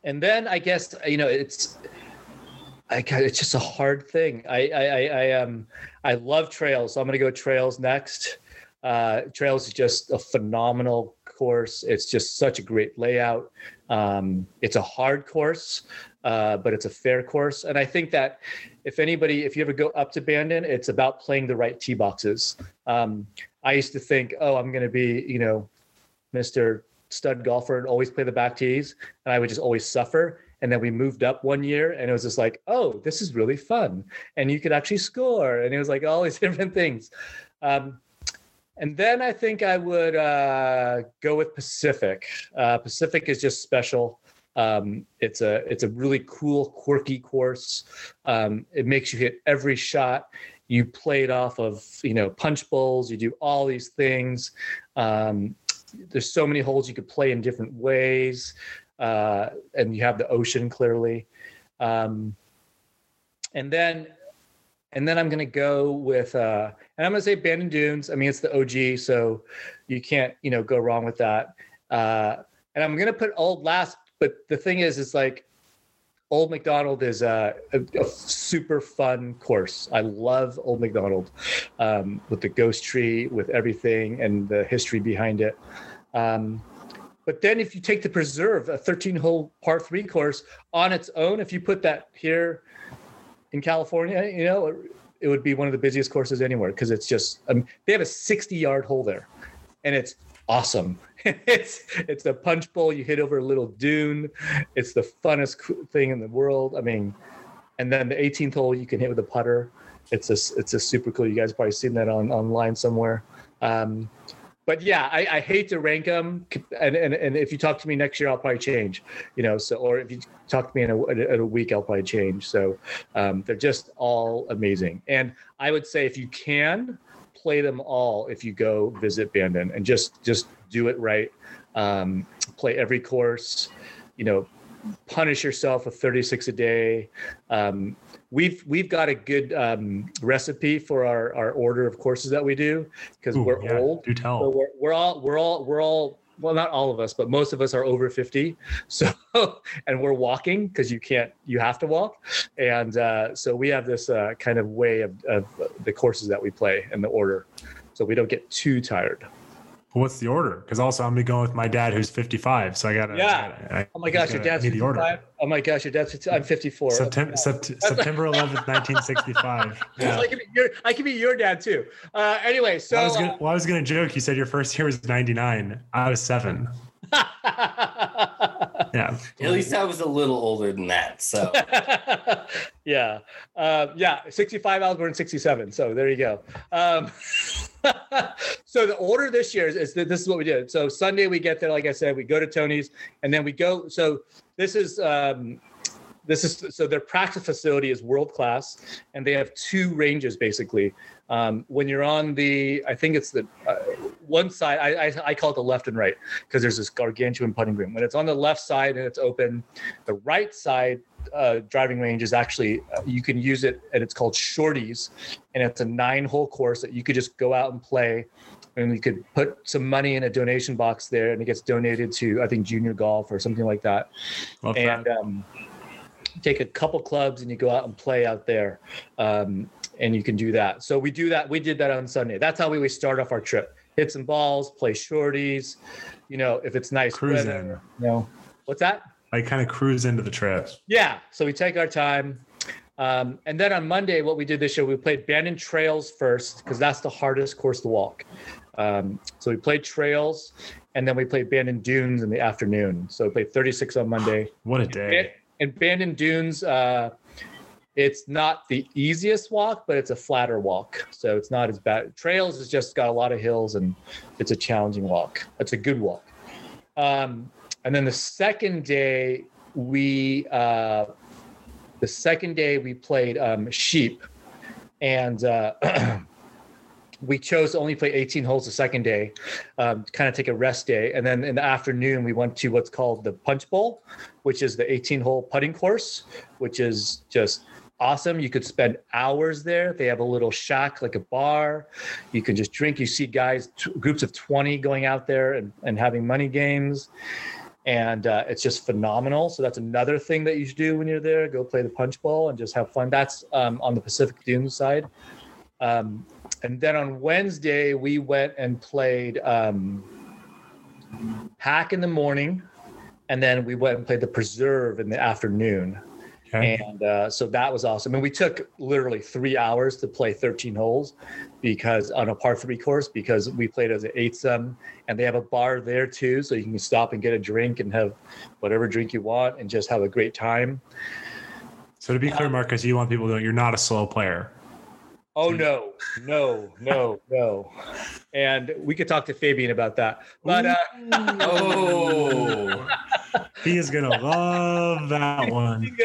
and then I guess you know it's I it's just a hard thing. I I I, I um I love trails. So I'm gonna go trails next. Uh, trails is just a phenomenal course. It's just such a great layout. Um, it's a hard course, uh, but it's a fair course. And I think that if anybody, if you ever go up to Bandon, it's about playing the right tee boxes. Um, I used to think, oh, I'm going to be, you know, Mr. Stud golfer and always play the back tees, and I would just always suffer. And then we moved up one year, and it was just like, oh, this is really fun, and you could actually score, and it was like all these different things. Um, and then I think I would uh, go with Pacific. Uh, Pacific is just special. Um, it's a it's a really cool, quirky course. Um, it makes you hit every shot. You play it off of you know punch bowls. You do all these things. Um, there's so many holes you could play in different ways, uh, and you have the ocean clearly. Um, and then and then I'm going to go with, uh, and I'm going to say Bandon Dunes. I mean, it's the OG, so you can't, you know, go wrong with that. Uh, and I'm going to put Old last, but the thing is, it's like Old Macdonald is a, a, a super fun course. I love Old Macdonald um, with the ghost tree, with everything and the history behind it. Um, but then if you take the preserve, a 13 hole par three course on its own, if you put that here in California, you know, it would be one of the busiest courses anywhere because it's just um, they have a 60 yard hole there, and it's awesome. it's it's a punch bowl. You hit over a little dune. It's the funnest thing in the world. I mean, and then the 18th hole you can hit with a putter. It's a it's a super cool. You guys probably seen that on online somewhere. Um, but yeah, I, I, hate to rank them, and, and and if you talk to me next year, I'll probably change. You know, so or if you talk to me in a, in a week, I'll probably change. So um, they're just all amazing, and I would say if you can play them all, if you go visit Bandon and just just do it right, um, play every course, you know, punish yourself with 36 a day. Um, we've we've got a good um, recipe for our, our order of courses that we do because we're yeah, old. Do tell. So we're, we're all we're all we're all well not all of us but most of us are over 50 so and we're walking because you can't you have to walk. And uh, so we have this uh, kind of way of, of the courses that we play and the order. So we don't get too tired what's the order? Because also I'm gonna go with my dad who's 55, so I gotta. Yeah. I gotta, I, oh my gosh, your dad's 55. Oh my gosh, your dad's I'm 54. September, sept- September 11th, 1965. Yeah. I, can be your, I can be your dad too. Uh, anyway, so well I, was gonna, well, I was gonna joke. You said your first year was 99. I was seven. Yeah. At least I was a little older than that. So yeah, uh, yeah. Sixty-five. I was born '67. So there you go. Um, so the order this year is, is that this is what we did. So Sunday we get there, like I said, we go to Tony's, and then we go. So this is. Um, this is so their practice facility is world class and they have two ranges basically. Um, when you're on the i think it's the uh, one side I, I, I call it the left and right because there's this gargantuan putting green. When it's on the left side and it's open the right side uh, driving range is actually uh, you can use it and it's called shorties and it's a nine hole course that you could just go out and play and you could put some money in a donation box there and it gets donated to i think junior golf or something like that. Love and that. um, take a couple clubs and you go out and play out there um, and you can do that. So we do that we did that on sunday. That's how we, we start off our trip. Hit some balls play shorties you know if it's nice Cruise weather, in. you know. What's that? I kind of cruise into the trip. yeah so we take our time. Um, and then on monday what we did this year we played bandon trails first because that's the hardest course to walk. Um, so we played trails and then we played bandon dunes in the afternoon. So we played 36 on monday. What a day. And Bandon Dunes, uh, it's not the easiest walk, but it's a flatter walk, so it's not as bad. Trails has just got a lot of hills, and it's a challenging walk. It's a good walk. Um, and then the second day, we uh, the second day we played um, sheep, and uh, we chose to only play 18 holes the second day, um, kind of take a rest day. And then in the afternoon, we went to what's called the Punch Bowl, which is the 18 hole putting course, which is just awesome. You could spend hours there. They have a little shack, like a bar. You can just drink. You see guys, t- groups of 20 going out there and, and having money games. And uh, it's just phenomenal. So that's another thing that you should do when you're there. Go play the punch bowl and just have fun. That's um, on the Pacific Dunes side. Um, and then on Wednesday, we went and played um, Hack in the morning. And then we went and played the Preserve in the afternoon. Okay. And uh, so that was awesome. And we took literally three hours to play 13 holes because on a par three course, because we played as an eight sum and they have a bar there too. So you can stop and get a drink and have whatever drink you want and just have a great time. So to be clear, Marcus, you want people to know you're not a slow player. Oh no, no, no, no. And we could talk to Fabian about that. But uh, oh He is gonna love that one.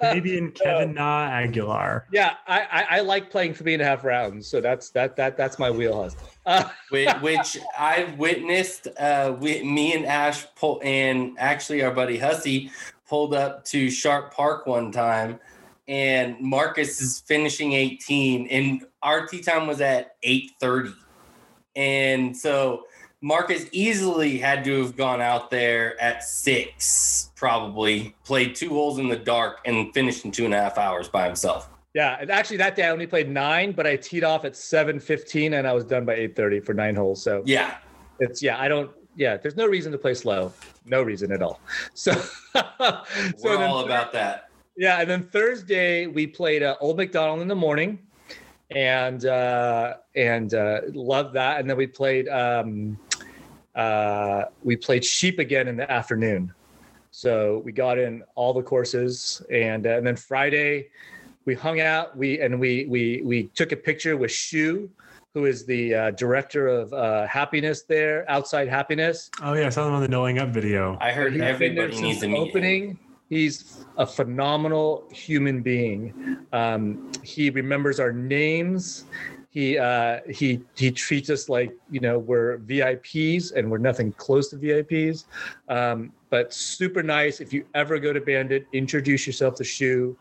Maybe in Kevin Na Aguilar. yeah, I, I I like playing three and a half rounds, so that's that that that's my wheelhouse. Uh, which, which I witnessed. Uh, we, me and Ash pull, and actually our buddy Hussey pulled up to Sharp Park one time, and Marcus is finishing 18, and our tea time was at 8:30, and so Marcus easily had to have gone out there at six, probably played two holes in the dark, and finished in two and a half hours by himself. yeah, and actually that day I only played nine, but I teed off at seven fifteen and I was done by eight thirty for nine holes. So Yeah, it's yeah, I don't yeah, there's no reason to play slow, no reason at all. So so we're all about that. Yeah, and then Thursday we played uh, Old Macdonald in the morning, and uh, and uh, loved that. And then we played um, uh, we played Sheep again in the afternoon. So we got in all the courses, and uh, and then Friday we hung out. We and we we we took a picture with Shu, who is the uh, director of uh, happiness there, outside happiness. Oh yeah, I saw them on the No Laying Up video. I heard He's been there everybody needs to the meet him. He's a phenomenal human being. Um, he remembers our names. He uh, he he treats us like you know we're VIPs and we're nothing close to VIPs. Um, but super nice. If you ever go to Bandit, introduce yourself to Shu,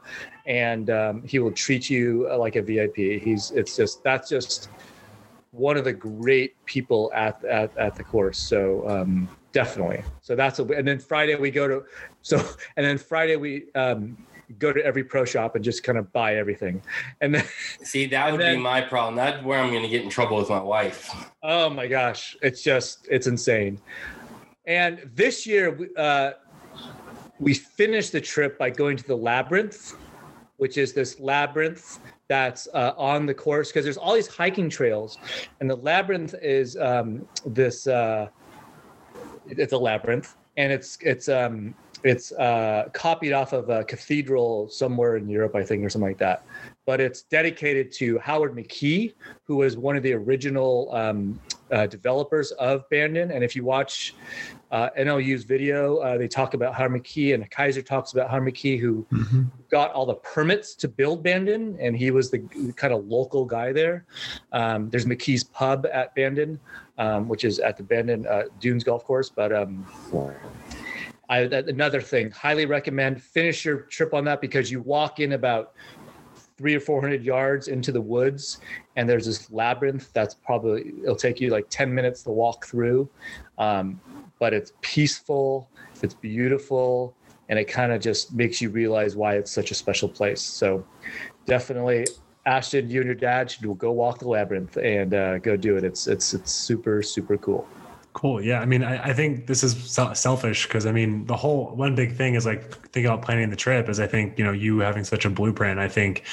and um, he will treat you uh, like a VIP. He's it's just that's just one of the great people at at, at the course. So um, definitely. So that's a and then Friday we go to so and then Friday we um, go to every pro shop and just kind of buy everything. And then See, that would be my problem. That's where I'm going to get in trouble with my wife. oh my gosh, it's just it's insane. And this year we- uh, we finished the trip by going to the labyrinth, which is this labyrinth that's uh, on the course because there's all these hiking trails, and the labyrinth is um, this. Uh, It's a labyrinth, and it's it's um it's uh, copied off of a cathedral somewhere in Europe, I think, or something like that. But it's dedicated to Howard McKee, who was one of the original um, uh, developers of Bandon. And if you watch uh, NLU's video, uh, they talk about Howard McKee, and Keiser talks about Howard McKee, who Mm-hmm. got all the permits to build Bandon, and he was the kind of local guy there. Um, there's McKee's Pub at Bandon, um, which is at the Bandon uh, Dunes Golf Course. But um, I, another thing, highly recommend finish your trip on that because you walk in about three or four hundred yards into the woods, and there's this labyrinth that's probably it'll take you like ten minutes to walk through, um, but it's peaceful, it's beautiful, and it kind of just makes you realize why it's such a special place. So, definitely. Ashton, you and your dad should go walk the labyrinth and uh, go do it. It's it's it's super super cool. Cool. Yeah. I mean, I, I think this is selfish because I mean, the whole one big thing is like thinking about planning the trip is I think, you know, you having such a blueprint. I think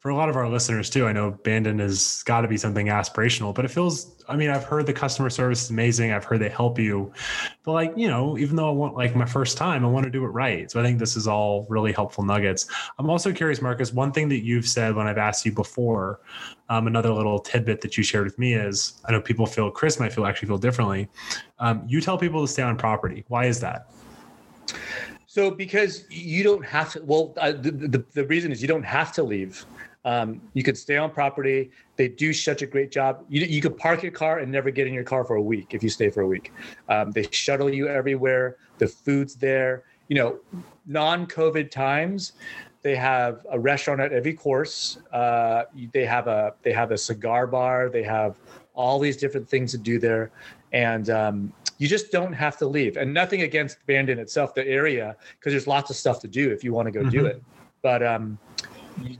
for a lot of our listeners too, I know Bandon has got to be something aspirational, but it feels, I mean, I've heard the customer service is amazing. I've heard they help you, but like, you know, even though I want like my first time, I want to do it right. So I think this is all really helpful nuggets. I'm also curious, Marcus, one thing that you've said when I've asked you before, um, another little tidbit that you shared with me is I know people feel Chris might feel actually feel differently. Um, you tell people to stay on property. Why is that? So because you don't have to. Well, uh, the, the the reason is you don't have to leave. Um, you could stay on property. They do such a great job. You you could park your car and never get in your car for a week if you stay for a week. Um, they shuttle you everywhere. The food's there. You know, non-COVID times, they have a restaurant at every course. Uh, they have a they have a cigar bar. They have all these different things to do there, and um, you just don't have to leave. And nothing against Bandon itself, the area, because there's lots of stuff to do if you want to go do Mhm. it. But um,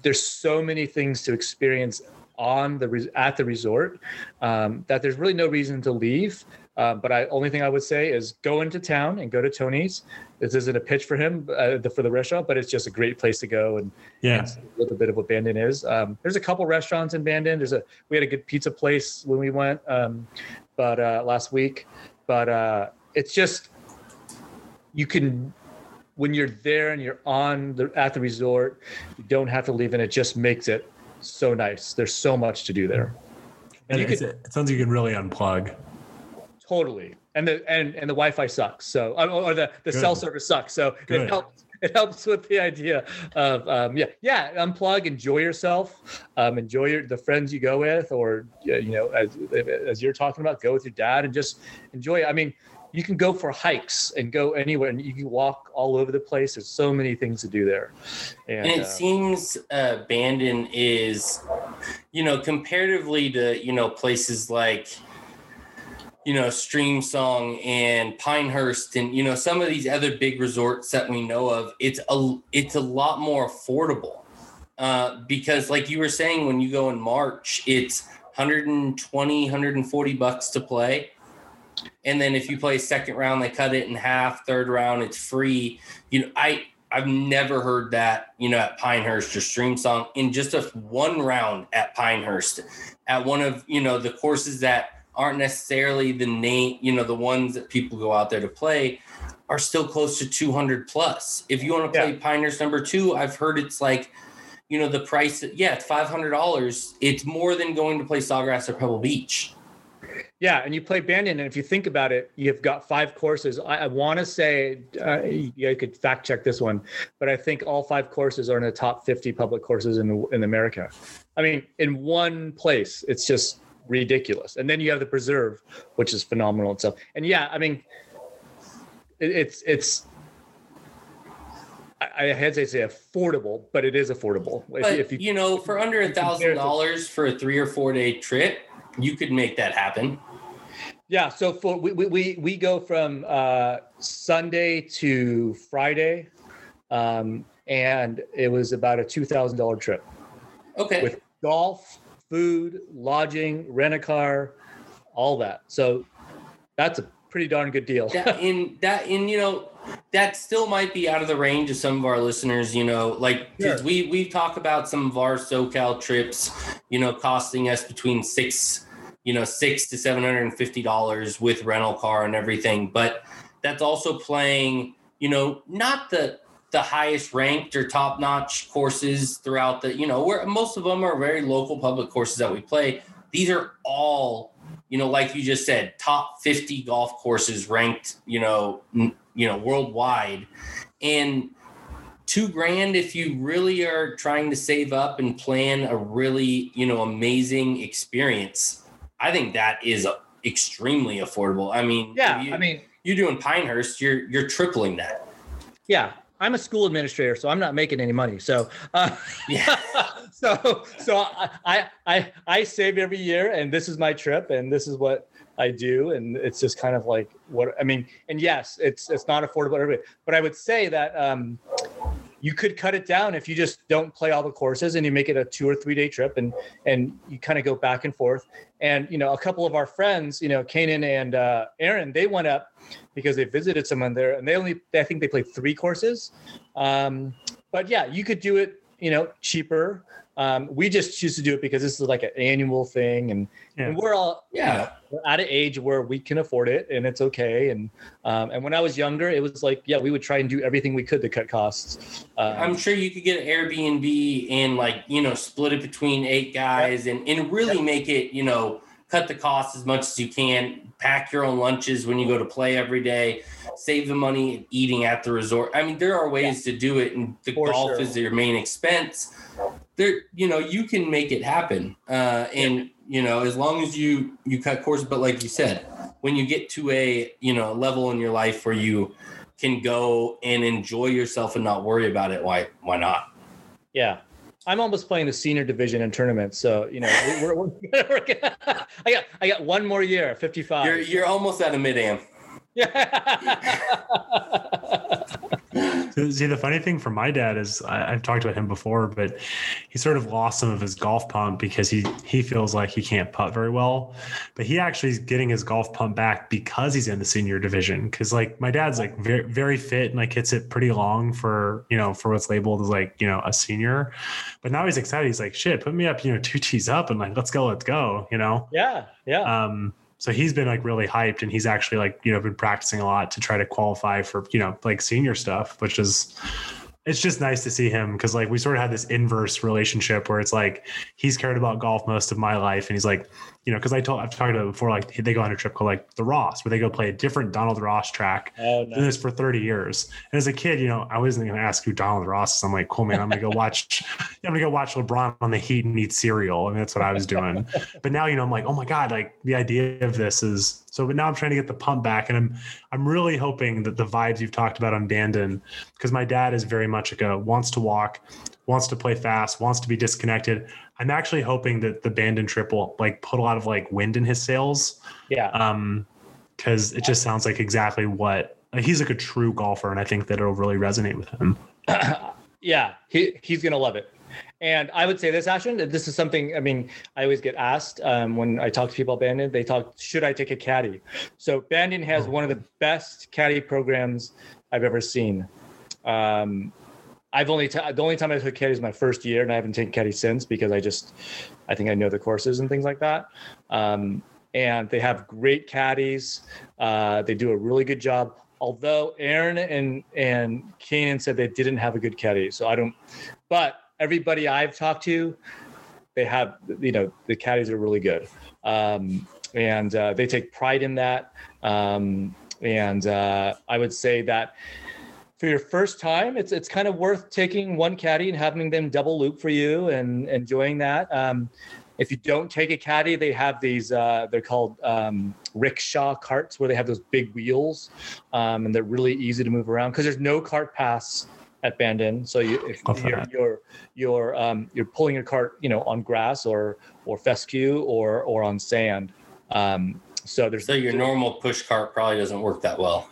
there's so many things to experience on the at the resort um, that there's really no reason to leave. Um, but I only thing I would say is go into town and go to Tony's. This isn't a pitch for him uh, the, for the restaurant, but it's just a great place to go and Yeah. and a little bit of what Bandon is. Um, there's a couple restaurants in Bandon. There's a we had a good pizza place when we went, um, but uh, last week. But uh, it's just you can when you're there and you're on the at the resort, you don't have to leave, and it just makes it so nice. There's so much to do there. And And could it sounds like you can really unplug. totally, and the and and the Wi-Fi sucks. So or, or the the cell service sucks. So Good. it helps. It helps with the idea of um, yeah yeah unplug, enjoy yourself, um, enjoy your, the friends you go with, or you know as as you're talking about, go with your dad and just enjoy. I mean, you can go for hikes and go anywhere, and you can walk all over the place. There's so many things to do there, and, And it uh, seems uh, Bandon is, you know, comparatively to you know places like, you know, Streamsong and Pinehurst, and you know some of these other big resorts that we know of. It's a it's a lot more affordable uh, because, like you were saying, when you go in March, it's 120, 140 bucks to play. And then if you play second round, they cut it in half. Third round, it's free. You know, I I've never heard that, you know, at Pinehurst or Streamsong in just a one round at Pinehurst, at one of you know the courses that aren't necessarily the name, you know, the ones that people go out there to play, are still close to 200 plus. If you want to play Pinehurst number two, I've heard it's like, you know, the price. Yeah, it's five hundred dollars. It's more than going to play Sawgrass or Pebble Beach. Yeah, and you play Bandon, and if you think about it, you've got five courses. I, I want to say, uh, you could fact check this one, but I think all five courses are in the top 50 public courses in in America. I mean, in one place, it's just ridiculous. And then you have the Preserve, which is phenomenal itself. And yeah, I mean, it, it's it's. I, I hesitate to say affordable, but it is affordable. If, But if you, you know, for under a thousand dollars for a three or four day trip, you could make that happen. Yeah, so for we we we, we go from uh, Sunday to Friday, um, and it was about a two thousand dollar trip Okay. with golf, food, lodging, rent a car, all that. So that's a pretty darn good deal. that in that in you know that still might be out of the range of some of our listeners you know like Sure. we we talk about some of our socal trips you know costing us between six you know, six to seven hundred and fifty dollars with rental car and everything. But that's also playing, you know, not the the highest ranked or top notch courses throughout the, you know, where most of them are very local public courses that we play. These are all, you know, like you just said, top 50 golf courses ranked, you know, n- you know, worldwide. And two grand if you really are trying to save up and plan a really, you know, amazing experience. I think that is extremely affordable. I mean, Yeah, you, I mean, you're doing Pinehurst, you're you're tripling that. yeah, I'm a school administrator, so I'm not making any money. So, uh, Yeah. so, so I, I, I, I save every year, and this is my trip, and this is what I do, and it's just kind of like what I mean. And yes, it's it's not affordable, everybody, but I would say that um, you could cut it down if you just don't play all the courses and you make it a two or three day trip, and and you kind of go back and forth. And you know, a couple of our friends, you know, Kanan and uh, Aaron, they went up because they visited someone there, and they only I think they played three courses. Um, but yeah, you could do it, you know, cheaper. Um, we just choose to do it because this is like an annual thing, and, Yeah. and we're all you Yeah. know, we're at an age where we can afford it, and it's okay. And um, and when I was younger, it was like yeah, we would try and do everything we could to cut costs. Um, I'm sure you could get an Airbnb and like, you know, split it between eight guys and, and really make it, you know, cut the cost as much as you can, pack your own lunches when you go to play every day, save the money eating at the resort. I mean, there are ways to do it and the For golf sure. is your main expense. There, you know, you can make it happen. Uh, and you know, as long as you you cut courses, but like you said, when you get to a, you know, level in your life where you can go and enjoy yourself and not worry about it, why why not? Yeah. I'm almost playing the senior division in tournaments, so you know we're, we're, we're gonna, I got I got one more year, 55. You're you're almost at a mid am. yeah. See, the funny thing for my dad is I, I've talked about him before, but he sort of lost some of his golf pump because he he feels like he can't putt very well. But he actually is getting his golf pump back because he's in the senior division. Because like my dad's like very very fit and like hits it pretty long for you know for what's labeled as like you know a senior. But now he's excited. He's like, shit, put me up, you know, two tees up and like let's go, let's go, you know. yeah, yeah, Um, so he's been like really hyped and he's actually like, you know, been practicing a lot to try to qualify for, you know, like senior stuff, which is it's just nice to see him because like we sort of had this inverse relationship where it's like he's cared about golf most of my life and he's like you know because i told i've talked about it before like they go on a trip called like the ross where they go play a different donald ross track Oh, doing this for 30 years. And as a kid, you know, I wasn't going to ask who Donald Ross is. I'm like, cool, man. I'm going to go watch, I'm going to go watch LeBron on the Heat and eat cereal. And that's what I was doing. but now, you know, I'm like, oh my God, like the idea of this is so, but now I'm trying to get the pump back. And I'm, I'm really hoping that the vibes you've talked about on Bandon, because my dad is very much like a wants to walk, wants to play fast, wants to be disconnected. I'm actually hoping that the Bandon trip will like put a lot of like wind in his sails yeah. um because it just sounds like exactly what like he's like a true golfer and i think that it'll really resonate with him yeah, he, he's gonna love it. And I would say this, Ashton, that this is something. I mean, I always get asked um, when I talk to people about Bandon. They talk, should I take a caddy? So Bandon has one of the best caddy programs I've ever seen. Um, I've only t- the only time I took caddy is my first year, and I haven't taken caddy since because I just I think I know the courses and things like that. Um, and they have great caddies. Uh, they do a really good job. Although Aaron and and Kanan said they didn't have a good caddy, so I don't. But everybody I've talked to, they have you know the caddies are really good, um, and uh, they take pride in that. Um, and uh, I would say that for your first time, it's it's kind of worth taking one caddy and having them double loop for you and enjoying that. Um, if you don't take a caddy, they have these. Uh, they're called um, rickshaw carts, where they have those big wheels, um, and they're really easy to move around because there's no cart pass at Bandon. So you, if Love you're you're you're um, you're pulling your cart, you know, on grass or or fescue or or on sand. Um, so there's So your normal push cart probably doesn't work that well.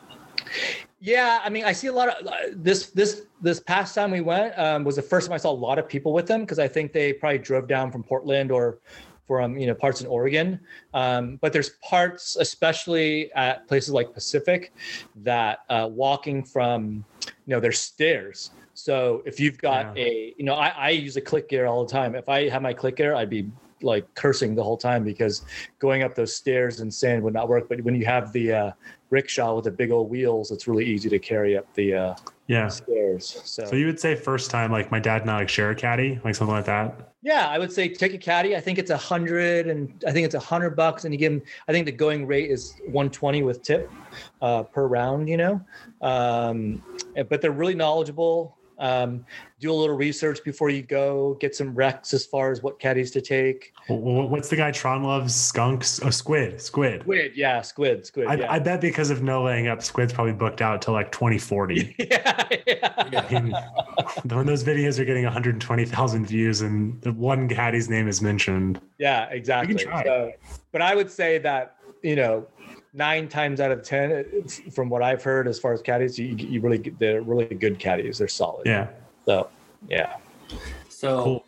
Yeah, I mean, I see a lot of uh, this. This this past time we went um, was the first time I saw a lot of people with them because I think they probably drove down from Portland or from you know parts in Oregon. Um, but there's parts, especially at places like Pacific, that uh, walking from you know there's stairs. So if you've got Yeah. a you know I, I use a Clicgear all the time. If I have my click gear, I'd be like cursing the whole time because going up those stairs in sand would not work. But when you have the uh, rickshaw with the big old wheels, it's really easy to carry up the uh, Yeah. stairs. So, So you would say first time, like my dad and I like share a caddy, like something like that. yeah, I would say take a caddy. I think it's a hundred and I think it's a hundred bucks, and you give them. I think the going rate is one twenty with tip uh, per round. You know, um, but they're really knowledgeable. Um, do a little research before you go. Get some recs as far as what caddies to take. Wh- wh- What's the guy Tron loves? Skunks? Oh, squid. Squid. Squid, yeah, squid, squid. I, yeah. I bet because of no laying up, Squid's probably booked out till like 2040. yeah, yeah. I mean, when those videos are getting 120,000 views and the one caddy's name is mentioned, Yeah, exactly. try. So, but I would say that you know, nine times out of ten, from what I've heard, as far as caddies, you, you really they're really good caddies. They're solid. yeah. So, yeah. So, Cool.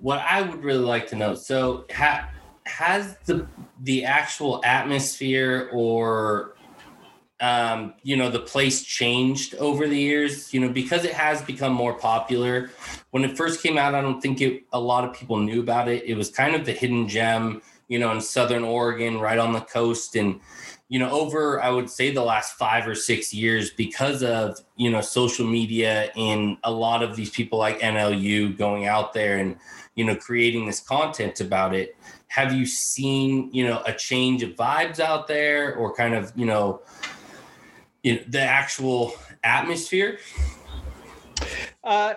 what I would really like to know, so ha- has the the actual atmosphere or um, you know the place changed over the years? You know, because it has become more popular. When it first came out, I don't think it, a lot of people knew about it. It was kind of the hidden gem, you know, in Southern Oregon, right on the coast, and you know over i would say the last five or six years because of you know social media and a lot of these people like nlu going out there and you know creating this content about it have you seen you know a change of vibes out there or kind of you know, you know the actual atmosphere Uh,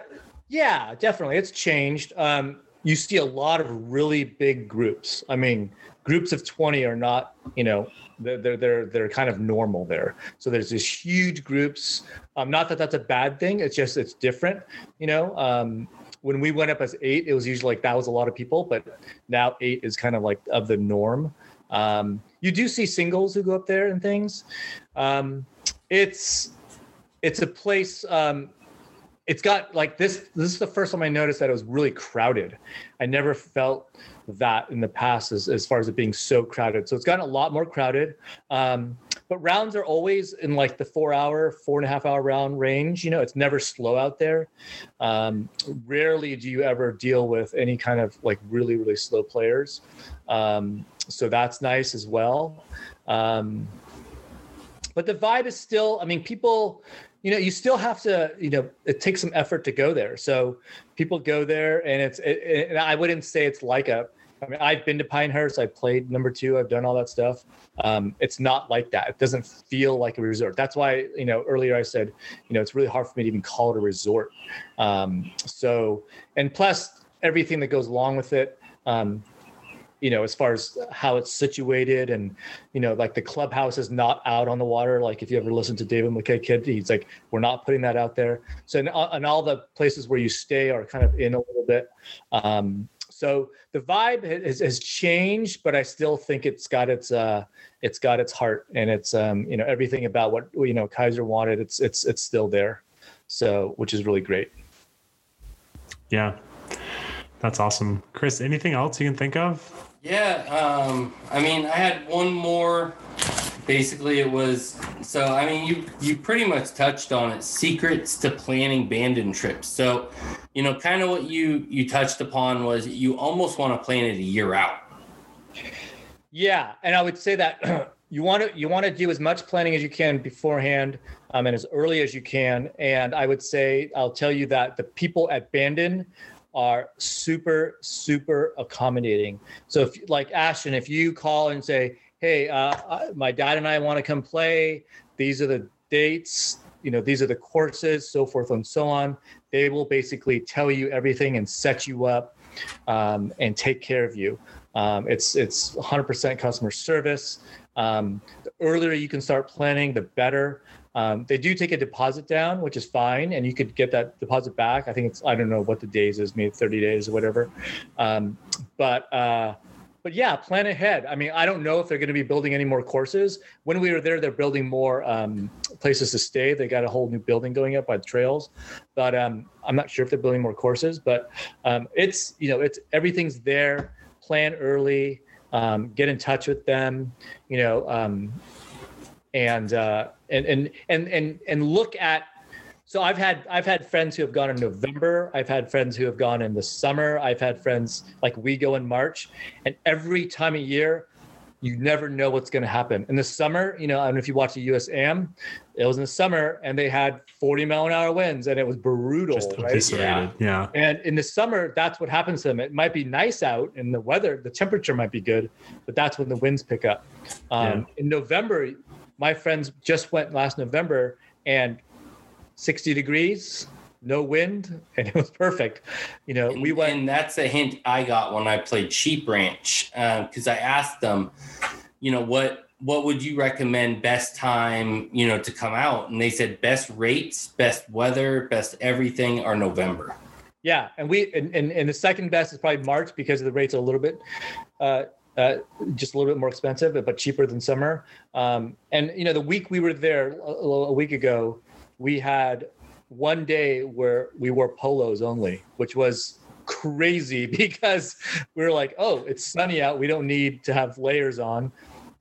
yeah, definitely. It's changed. Um, you see a lot of really big groups. I mean, groups of 20 are not, you know, they're, they're, they're, kind of normal there. So there's these huge groups. Um, not that that's a bad thing. It's just, it's different, you know, um, when we went up as eight, it was usually like that was a lot of people, but now eight is kind of like of the norm. Um, you do see singles who go up there and things. Um, it's it's a place. Um, it's got like this. This is the first time I noticed that it was really crowded. I never felt that in the past as, as far as it being so crowded. So it's gotten a lot more crowded. Um, but rounds are always in like the four hour, four and a half hour round range. You know, it's never slow out there. Um, rarely do you ever deal with any kind of like really, really slow players. Um, so that's nice as well. Um, but the vibe is still, I mean, people, you know, you still have to, you know, it takes some effort to go there. So people go there and it's, it, and I wouldn't say it's like a, I mean, I've been to Pinehurst. I played number two. I've done all that stuff. Um, it's not like that. It doesn't feel like a resort. That's why, you know, earlier I said, you know, it's really hard for me to even call it a resort. Um, so, and plus everything that goes along with it. Um, you know, as far as how it's situated and, you know, like the clubhouse is not out on the water. Like if you ever listen to David McLay Kidd, he's like, we're not putting that out there. So, and, all the places where you stay are kind of in a little bit. Um, so the vibe has, has changed, but I still think it's got its, uh, it's got its heart and it's, um, you know, everything about what, you know, Keiser wanted, it's, it's, it's still there. So, which is really great. Yeah. That's awesome. Chris, anything else you can think of? Yeah, um, I mean, I had one more. Basically, it was so. I mean, you you pretty much touched on it. Secrets to planning Bandon trips. So, you know, kind of what you you touched upon was you almost want to plan it a year out. Yeah, and I would say that you want to you want to do as much planning as you can beforehand, um, and as early as you can. And I would say I'll tell you that the people at Bandon are super super accommodating. So if like Ashton, if you call and say, "Hey, uh, my dad and I want to come play. These are the dates. You know, these are the courses, so forth and so on." They will basically tell you everything and set you up um, and take care of you. Um, it's it's 100% customer service. Um, the earlier you can start planning, the better. Um, they do take a deposit down, which is fine, and you could get that deposit back. I think it's I don't know what the days is, maybe 30 days or whatever. Um, but uh, but yeah, plan ahead. I mean, I don't know if they're going to be building any more courses. When we were there, they're building more um, places to stay. They got a whole new building going up by the trails, but um, I'm not sure if they're building more courses. But um, it's you know it's everything's there. Plan early. Um, get in touch with them. You know, and uh, and and and and and look at So I've had I've had friends who have gone in November. I've had friends who have gone in the summer. I've had friends like we go in March, and every time of year, you never know what's going to happen. In the summer, you know, I don't know if you watch the USAM, it was in the summer, and they had 40 mile an hour winds, and it was brutal, Just right? eviscerated. Yeah. And in the summer, that's what happens to them. It might be nice out, and the weather, the temperature might be good, but that's when the winds pick up. Um, In November, my friends just went last November, and 60 degrees, no wind, and it was perfect. You know, we went. and that's a hint I got when I played Sheep Ranch because I asked them, you know, what what would you recommend best time, you know, to come out? And they said best rates, best weather, best everything are November. Yeah, and we and, and, and the second best is probably March because the rates are a little bit, uh, uh, just a little bit more expensive, but cheaper than summer. Um, and you know, the week we were there a, a week ago, we had one day where we wore polos only, which was crazy because we were like, oh, it's sunny out, we don't need to have layers on.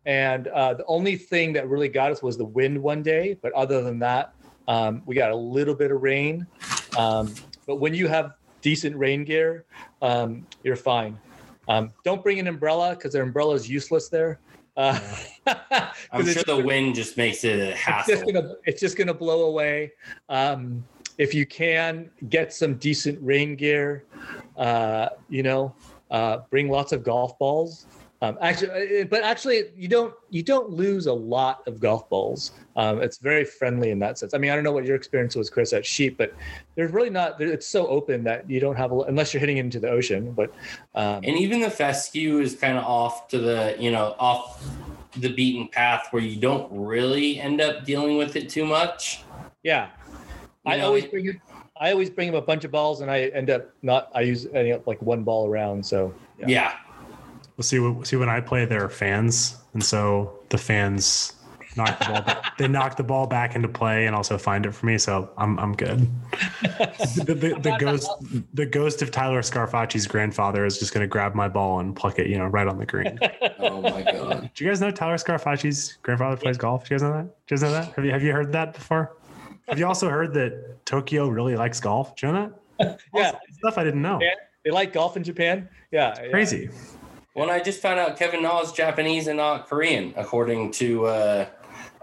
And uh, the only thing that really got us was the wind one day, but other than that, um, we got a little bit of rain. Um, but when you have decent rain gear, um, you're fine. Um, don't bring an umbrella because their umbrella is useless there. Uh, I'm sure the wind just makes it a it's hassle. just gonna it's just gonna blow away. Um, if you can get some decent rain gear, uh, you know, uh, bring lots of golf balls. Um, actually, uh, but actually, you don't you don't lose a lot of golf balls. Um, it's very friendly in that sense. I mean, I don't know what your experience was, Chris, at Sheep, but there's really not. It's so open that you don't have a, unless you're hitting into the ocean. But um, And even the fescue is kind of off to the, you know, off the beaten path where you don't really end up dealing with it too much. Yeah. You I know, always bring I always bring him a bunch of balls and I end up not I use any like one ball around. So Yeah. Yeah. We'll see. what- See when I play, there are fans, and so the fans knock the ball. Back, they knock the ball back into play and also find it for me. So I'm I'm good. the, the, the ghost the ghost of Tyler Scarfacci's grandfather is just going to grab my ball and pluck it, you know, right on the green. Oh my god. Do you guys know Tyler Scarfacci's grandfather plays golf? Do you guys know that? Do you guys know that? Have you have you heard that before? Have you also heard that Tokyo really likes golf? Do you know that? yeah. Stuff I didn't know. Yeah. They like golf in Japan. Yeah. yeah. Crazy. Well, I just found out Kevin Na is Japanese and not Korean, according to uh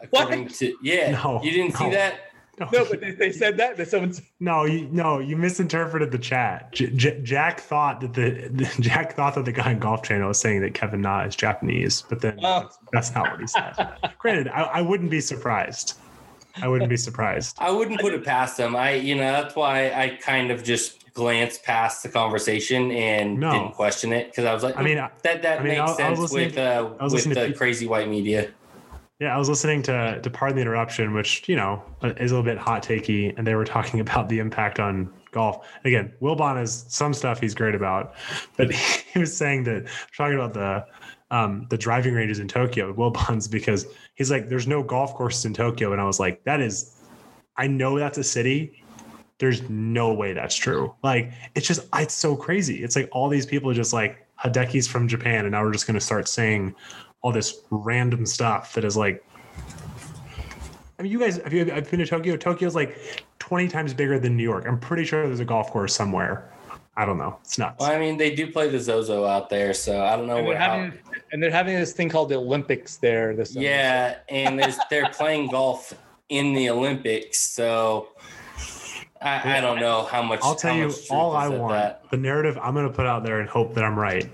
according to yeah. No, you didn't see no. that? No, but they, they said that that someone's No, you no, you misinterpreted the chat. J- J- Jack thought that the, the Jack thought that the guy in Golf Channel was saying that Kevin Na is Japanese, but then Oh. that's, that's not what he said. Granted, I, I wouldn't be surprised. I wouldn't be surprised. I wouldn't put it past them. I you know, that's why I kind of just glanced past the conversation and No. didn't question it because I was like, I mean, that that I mean, makes I- sense listening with uh with the people- crazy white media. Yeah, I was listening to to Pardon the Interruption, which you know is a little bit hot takey, and they were talking about the impact on golf. Again, Wilbon is some stuff he's great about, but he was saying that talking about the um, the driving ranges in Tokyo, Wilbon's because he's like, there's no golf courses in Tokyo, and I was like, that is, I know that's a city. There's no way that's true. Like, it's just, it's so crazy. It's like all these people are just like Hideki's from Japan, and now we're just going to start saying all this random stuff that is like I mean, you guys, have you have been to Tokyo? Tokyo's like 20 times bigger than New York. I'm pretty sure there's a golf course somewhere. I don't know. It's nuts. Well, I mean, they do play the Zozo out there, so I don't know and what. they're How, and they're having this thing called the Olympics there this yeah, and they're playing golf in the Olympics, so I, I don't know how much. I'll tell you all I want. that. The narrative I'm going to put out there and hope that I'm right.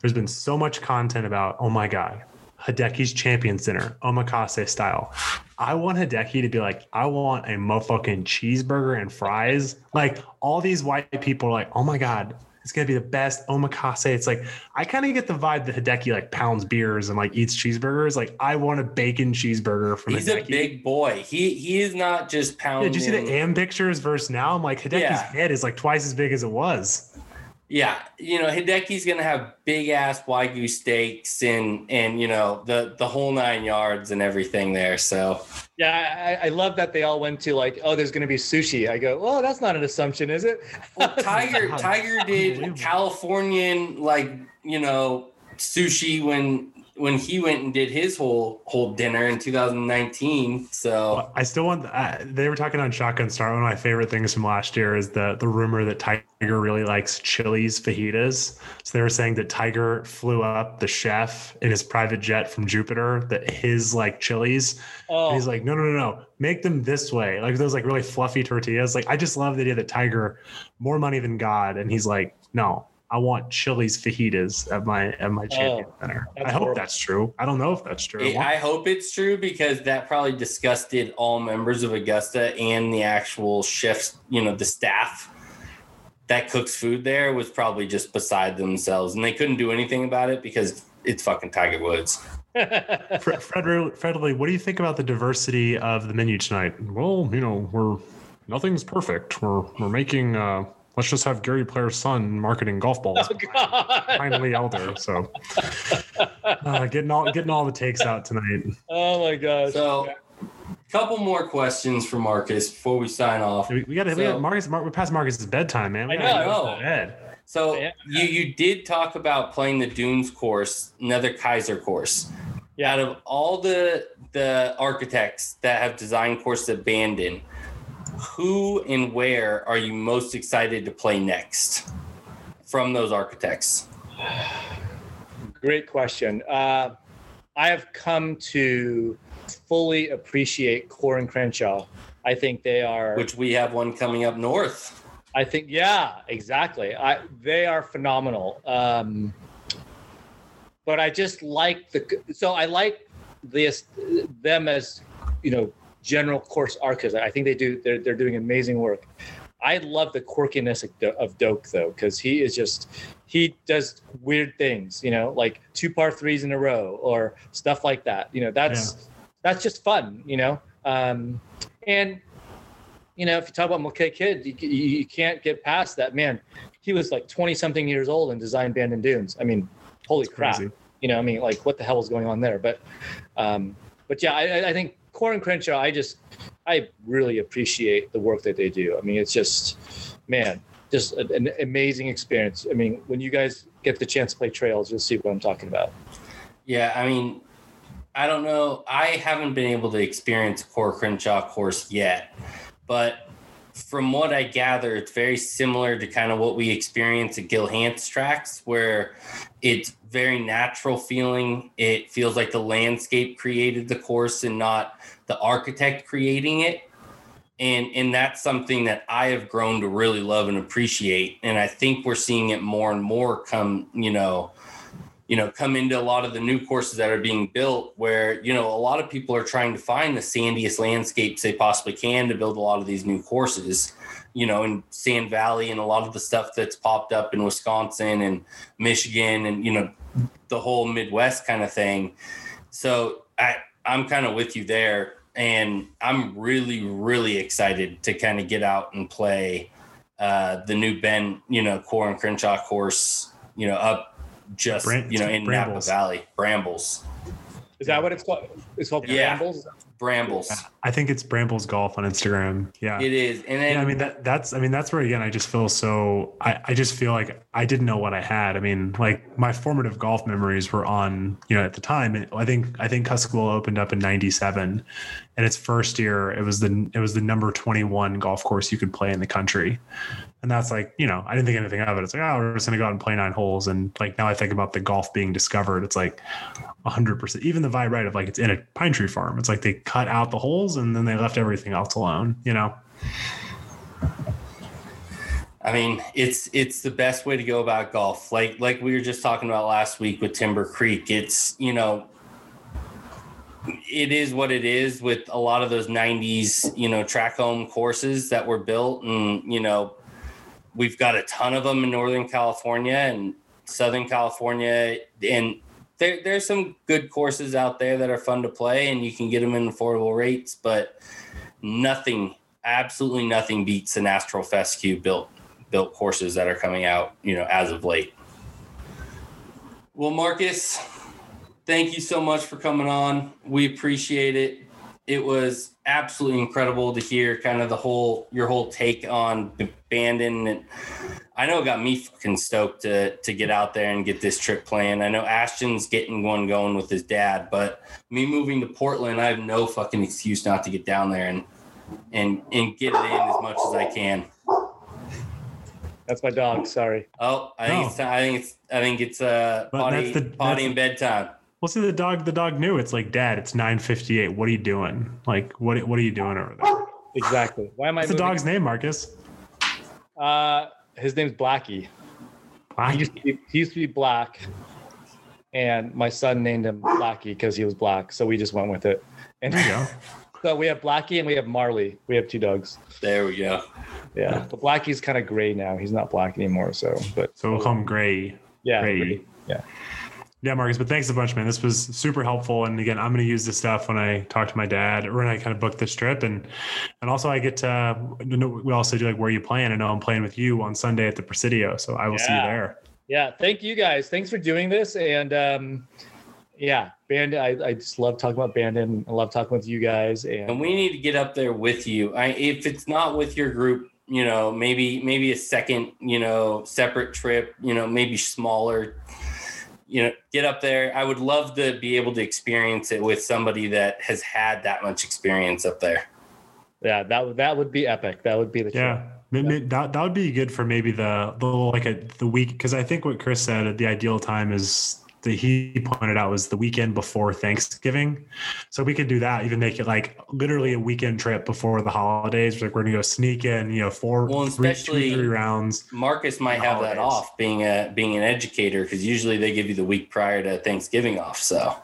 There's been so much content about, oh my God, Hideki's Champion Center, omakase style. I want Hideki to be like, I want a motherfucking cheeseburger and fries. Like all these white people are like, oh my God, it's gonna be the best omakase. It's like I kind of get the vibe that Hideki like pounds beers and like eats cheeseburgers. Like I want a bacon cheeseburger from He's Hideki. a big boy. He he is not just yeah, pounding. did you see the AM pictures versus now? I'm like, Hideki's Yeah. head is like twice as big as it was. Yeah, you know Hideki's gonna have big ass wagyu steaks and and you know the the whole nine yards and everything there. So Yeah, I, I love that they all went to like, oh, there's going to be sushi. I go, well, that's not an assumption, is it? well, Tiger Tiger did Californian like you know sushi when when he went and did his whole whole dinner in 2019. So I still want. Uh, they were talking on Shotgun Start. One of my favorite things from last year is the the rumor that Tiger really likes Chili's fajitas. So they were saying that Tiger flew up the chef in his private jet from Jupiter. That his like Chili's. Oh, And he's like, no, no, no, no. Make them this way. Like those like really fluffy tortillas. Like I just love the idea that Tiger, more money than God, and he's like, no, I want Chili's fajitas at my at my champion Oh, dinner. that's I hope horrible. that's true. I don't know if that's true. it- I hope it's true because that probably disgusted all members of Augusta and the actual chefs, you know, the staff that cooks food there was probably just beside themselves and they couldn't do anything about it because it's fucking Tiger Woods. Fred, Fred, Fred Lee, what do you think about the diversity of the menu tonight? Well, you know, we're nothing's perfect. We're we're making. uh Let's just have Gary Player's son marketing golf balls. oh God. Finally, Elder. So, uh, getting all getting all the takes out tonight. Oh my gosh. So, a couple more questions for Marcus before we sign off. We, we got to. we So- got Marcus. Mar- we're past Marcus's bedtime, man. We I know, to bed. So Yeah. you you did talk about playing the Dunes course, another Keiser course. Yeah. Out of all the the architects that have designed courses at Bandon, who and where are you most excited to play next from those architects? Great question. Uh, I have come to fully appreciate Coore and Crenshaw. I think they are. Which we have one coming up north. I think, yeah, exactly. I they are phenomenal. Um, but I just like the so I like this them as you know general course architects. I think they do they're they're doing amazing work. I love the quirkiness of, Doak though because he is just he does weird things, you know, like two par threes in a row or stuff like that. You know, that's that's just fun, you know. Um, and you know, if you talk about McLay Kidd, you, you, can't get past that. Man, he was like 20 something years old and designed Bandon Dunes. I mean, holy It's crap. crazy. You know, I mean, like what the hell is going on there? But, um, but yeah, I- I think Coore and Crenshaw, I just, I really appreciate the work that they do. I mean, it's just, man, just an, an amazing experience. I mean, when you guys get the chance to play trails, you'll see what I'm talking about. Yeah, I mean, I don't know. I haven't been able to experience Coore Crenshaw course yet, but from what I gather, it's very similar to kind of what we experience at Gil Hanse tracks, where it's very natural feeling. It feels like the landscape created the course and not the architect creating it. And, and that's something that I have grown to really love and appreciate. And I think we're seeing it more and more come, you know, you know come into a lot of the new courses that are being built where you know a lot of people are trying to find the sandiest landscapes they possibly can to build a lot of these new courses you know in sand valley and a lot of the stuff that's popped up in wisconsin and michigan and you know the whole midwest kind of thing. So i i'm kind of with you there. And i'm really really excited to kind of get out and play uh the new ben you know Coore and crenshaw course you know up just Bram- you know in Napa Valley, Brambles, Is that what it's called? It's called Yeah. Brambles? Brambles. I think it's Brambles Golf on Instagram. Yeah. It is, and then yeah, I mean that that's I mean that's where again I just feel so I, I just feel like I didn't know what I had. I mean, like my formative golf memories were on, you know, at the time. and I think I think Cuscowilla opened up in ninety seven and its first year it was the it was the number twenty one golf course you could play in the country. And that's like, you know, I didn't think anything of it. It's like, oh, we're just gonna go out and play nine holes. And like now I think about the golf being discovered, it's like hundred percent. Even the vibe right of like it's in a pine tree farm. It's like they cut out the holes and then they left everything else alone, you know? I mean, it's it's the best way to go about golf. Like like we were just talking about last week with Timber Creek. It's you know, it is what it is with a lot of those '90s you know track home courses that were built, and you know, we've got a ton of them in Northern California and Southern California, and there there's some good courses out there that are fun to play, and you can get them in affordable rates, but nothing, absolutely nothing beats the Astral Fescue built built courses that are coming out, you know, as of late. Well, Marcus, thank you so much for coming on. We appreciate it. It was absolutely incredible to hear kind of the whole your whole take on Bandon. And I know it got me fucking stoked to to get out there and get this trip planned. I know Ashton's getting one going with his dad, but me moving to Portland, I have no fucking excuse not to get down there and and and get it in as much as I can. That's my dog. Sorry. Oh, I think No. it's I think it's I think it's uh potty that's the- potty that's- and bedtime. Well, see, the dog, the dog knew. It's like, Dad, it's nine fifty eight. What are you doing? Like, what, what are you doing over there? Exactly. Why am I? What's the dog's name, Marcus? Uh, his name's Blackie. He used to be, he used to be black, and my son named him Blackie because he was black. So we just went with it. And There you go. so we have Blackie and we have Marley. We have two dogs. There we go. Yeah, but Blackie's kind of gray now. He's not black anymore. So, but So we'll call him Gray. yeah, Gray. gray. yeah. Yeah, Marcus, but thanks a bunch, man. This was super helpful. And again, I'm going to use this stuff when I talk to my dad or when I kind of book this trip. And and also, I get to, we also do like where you playing. I know I'm playing with you on Sunday at the Presidio. So I will see you there. Yeah, thank you guys. Thanks for doing this. And um, yeah, band. I, I just love talking about Bandon. And I love talking with you guys. And, And we need to get up there with you. I if it's not with your group, you know, maybe maybe a second, you know, separate trip, you know, maybe smaller. You know, get up there. I would love to be able to experience it with somebody that has had that much experience up there. yeah, that would that would be epic. That would be the Yeah. trip. May- may- That, that would be good for maybe the, the like a, the week. Cause I think what Chris said, the ideal time is that he pointed out was the weekend before Thanksgiving. So we could do that, even make it like literally a weekend trip before the holidays. Like we're gonna go sneak in, you know, four, Well, three, two, especially- three rounds. Marcus might have that off being a being an educator because usually they give you the week prior to Thanksgiving off. So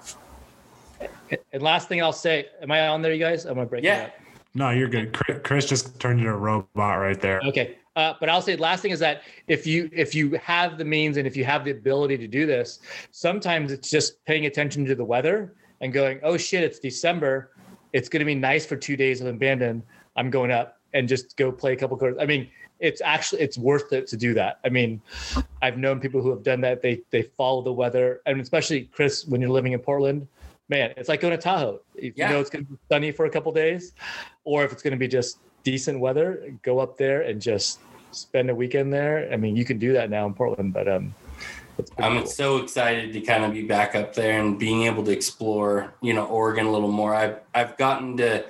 And last thing I'll say, am I on there, you guys? I'm gonna break it yeah, up. No, you're good. Chris- Chris just turned into a robot right there. Okay. Uh, but I'll say the last thing is that if you if you have the means and if you have the ability to do this, sometimes it's just paying attention to the weather and going, oh shit, it's December. It's going to be nice for two days of abandon. I'm going up and just go play a couple cards. I mean, it's actually it's worth it to do that. I mean, I've known people who have done that. They they follow the weather, and especially Chris, when you're living in Portland, man, it's like going to Tahoe. If Yeah. you know it's going to be sunny for a couple days, or if it's going to be just decent weather, go up there and just spend a weekend there. I mean, you can do that now in Portland, but um, I'm cool. so excited to kind of be back up there and being able to explore, you know, Oregon a little more. I've I've gotten to,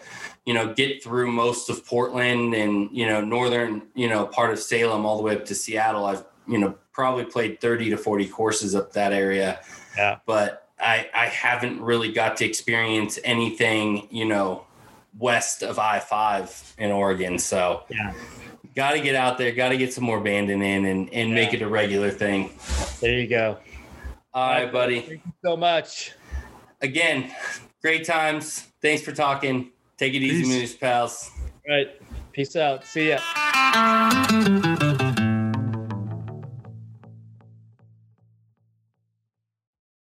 you know, get through most of Portland and you know northern, you know, part of Salem all the way up to Seattle. I've you know probably played 30 to 40 courses up that area, yeah. but I I haven't really got to experience anything, you know, west of I-5 in Oregon. So Yeah. Got to get out there, got to get some more banding in and and make it a regular thing. There you go. All right, buddy. Thank you so much. again, great times. Thanks for talking. Take it easy, Peace. Moose Pals. All right. Peace out. See ya.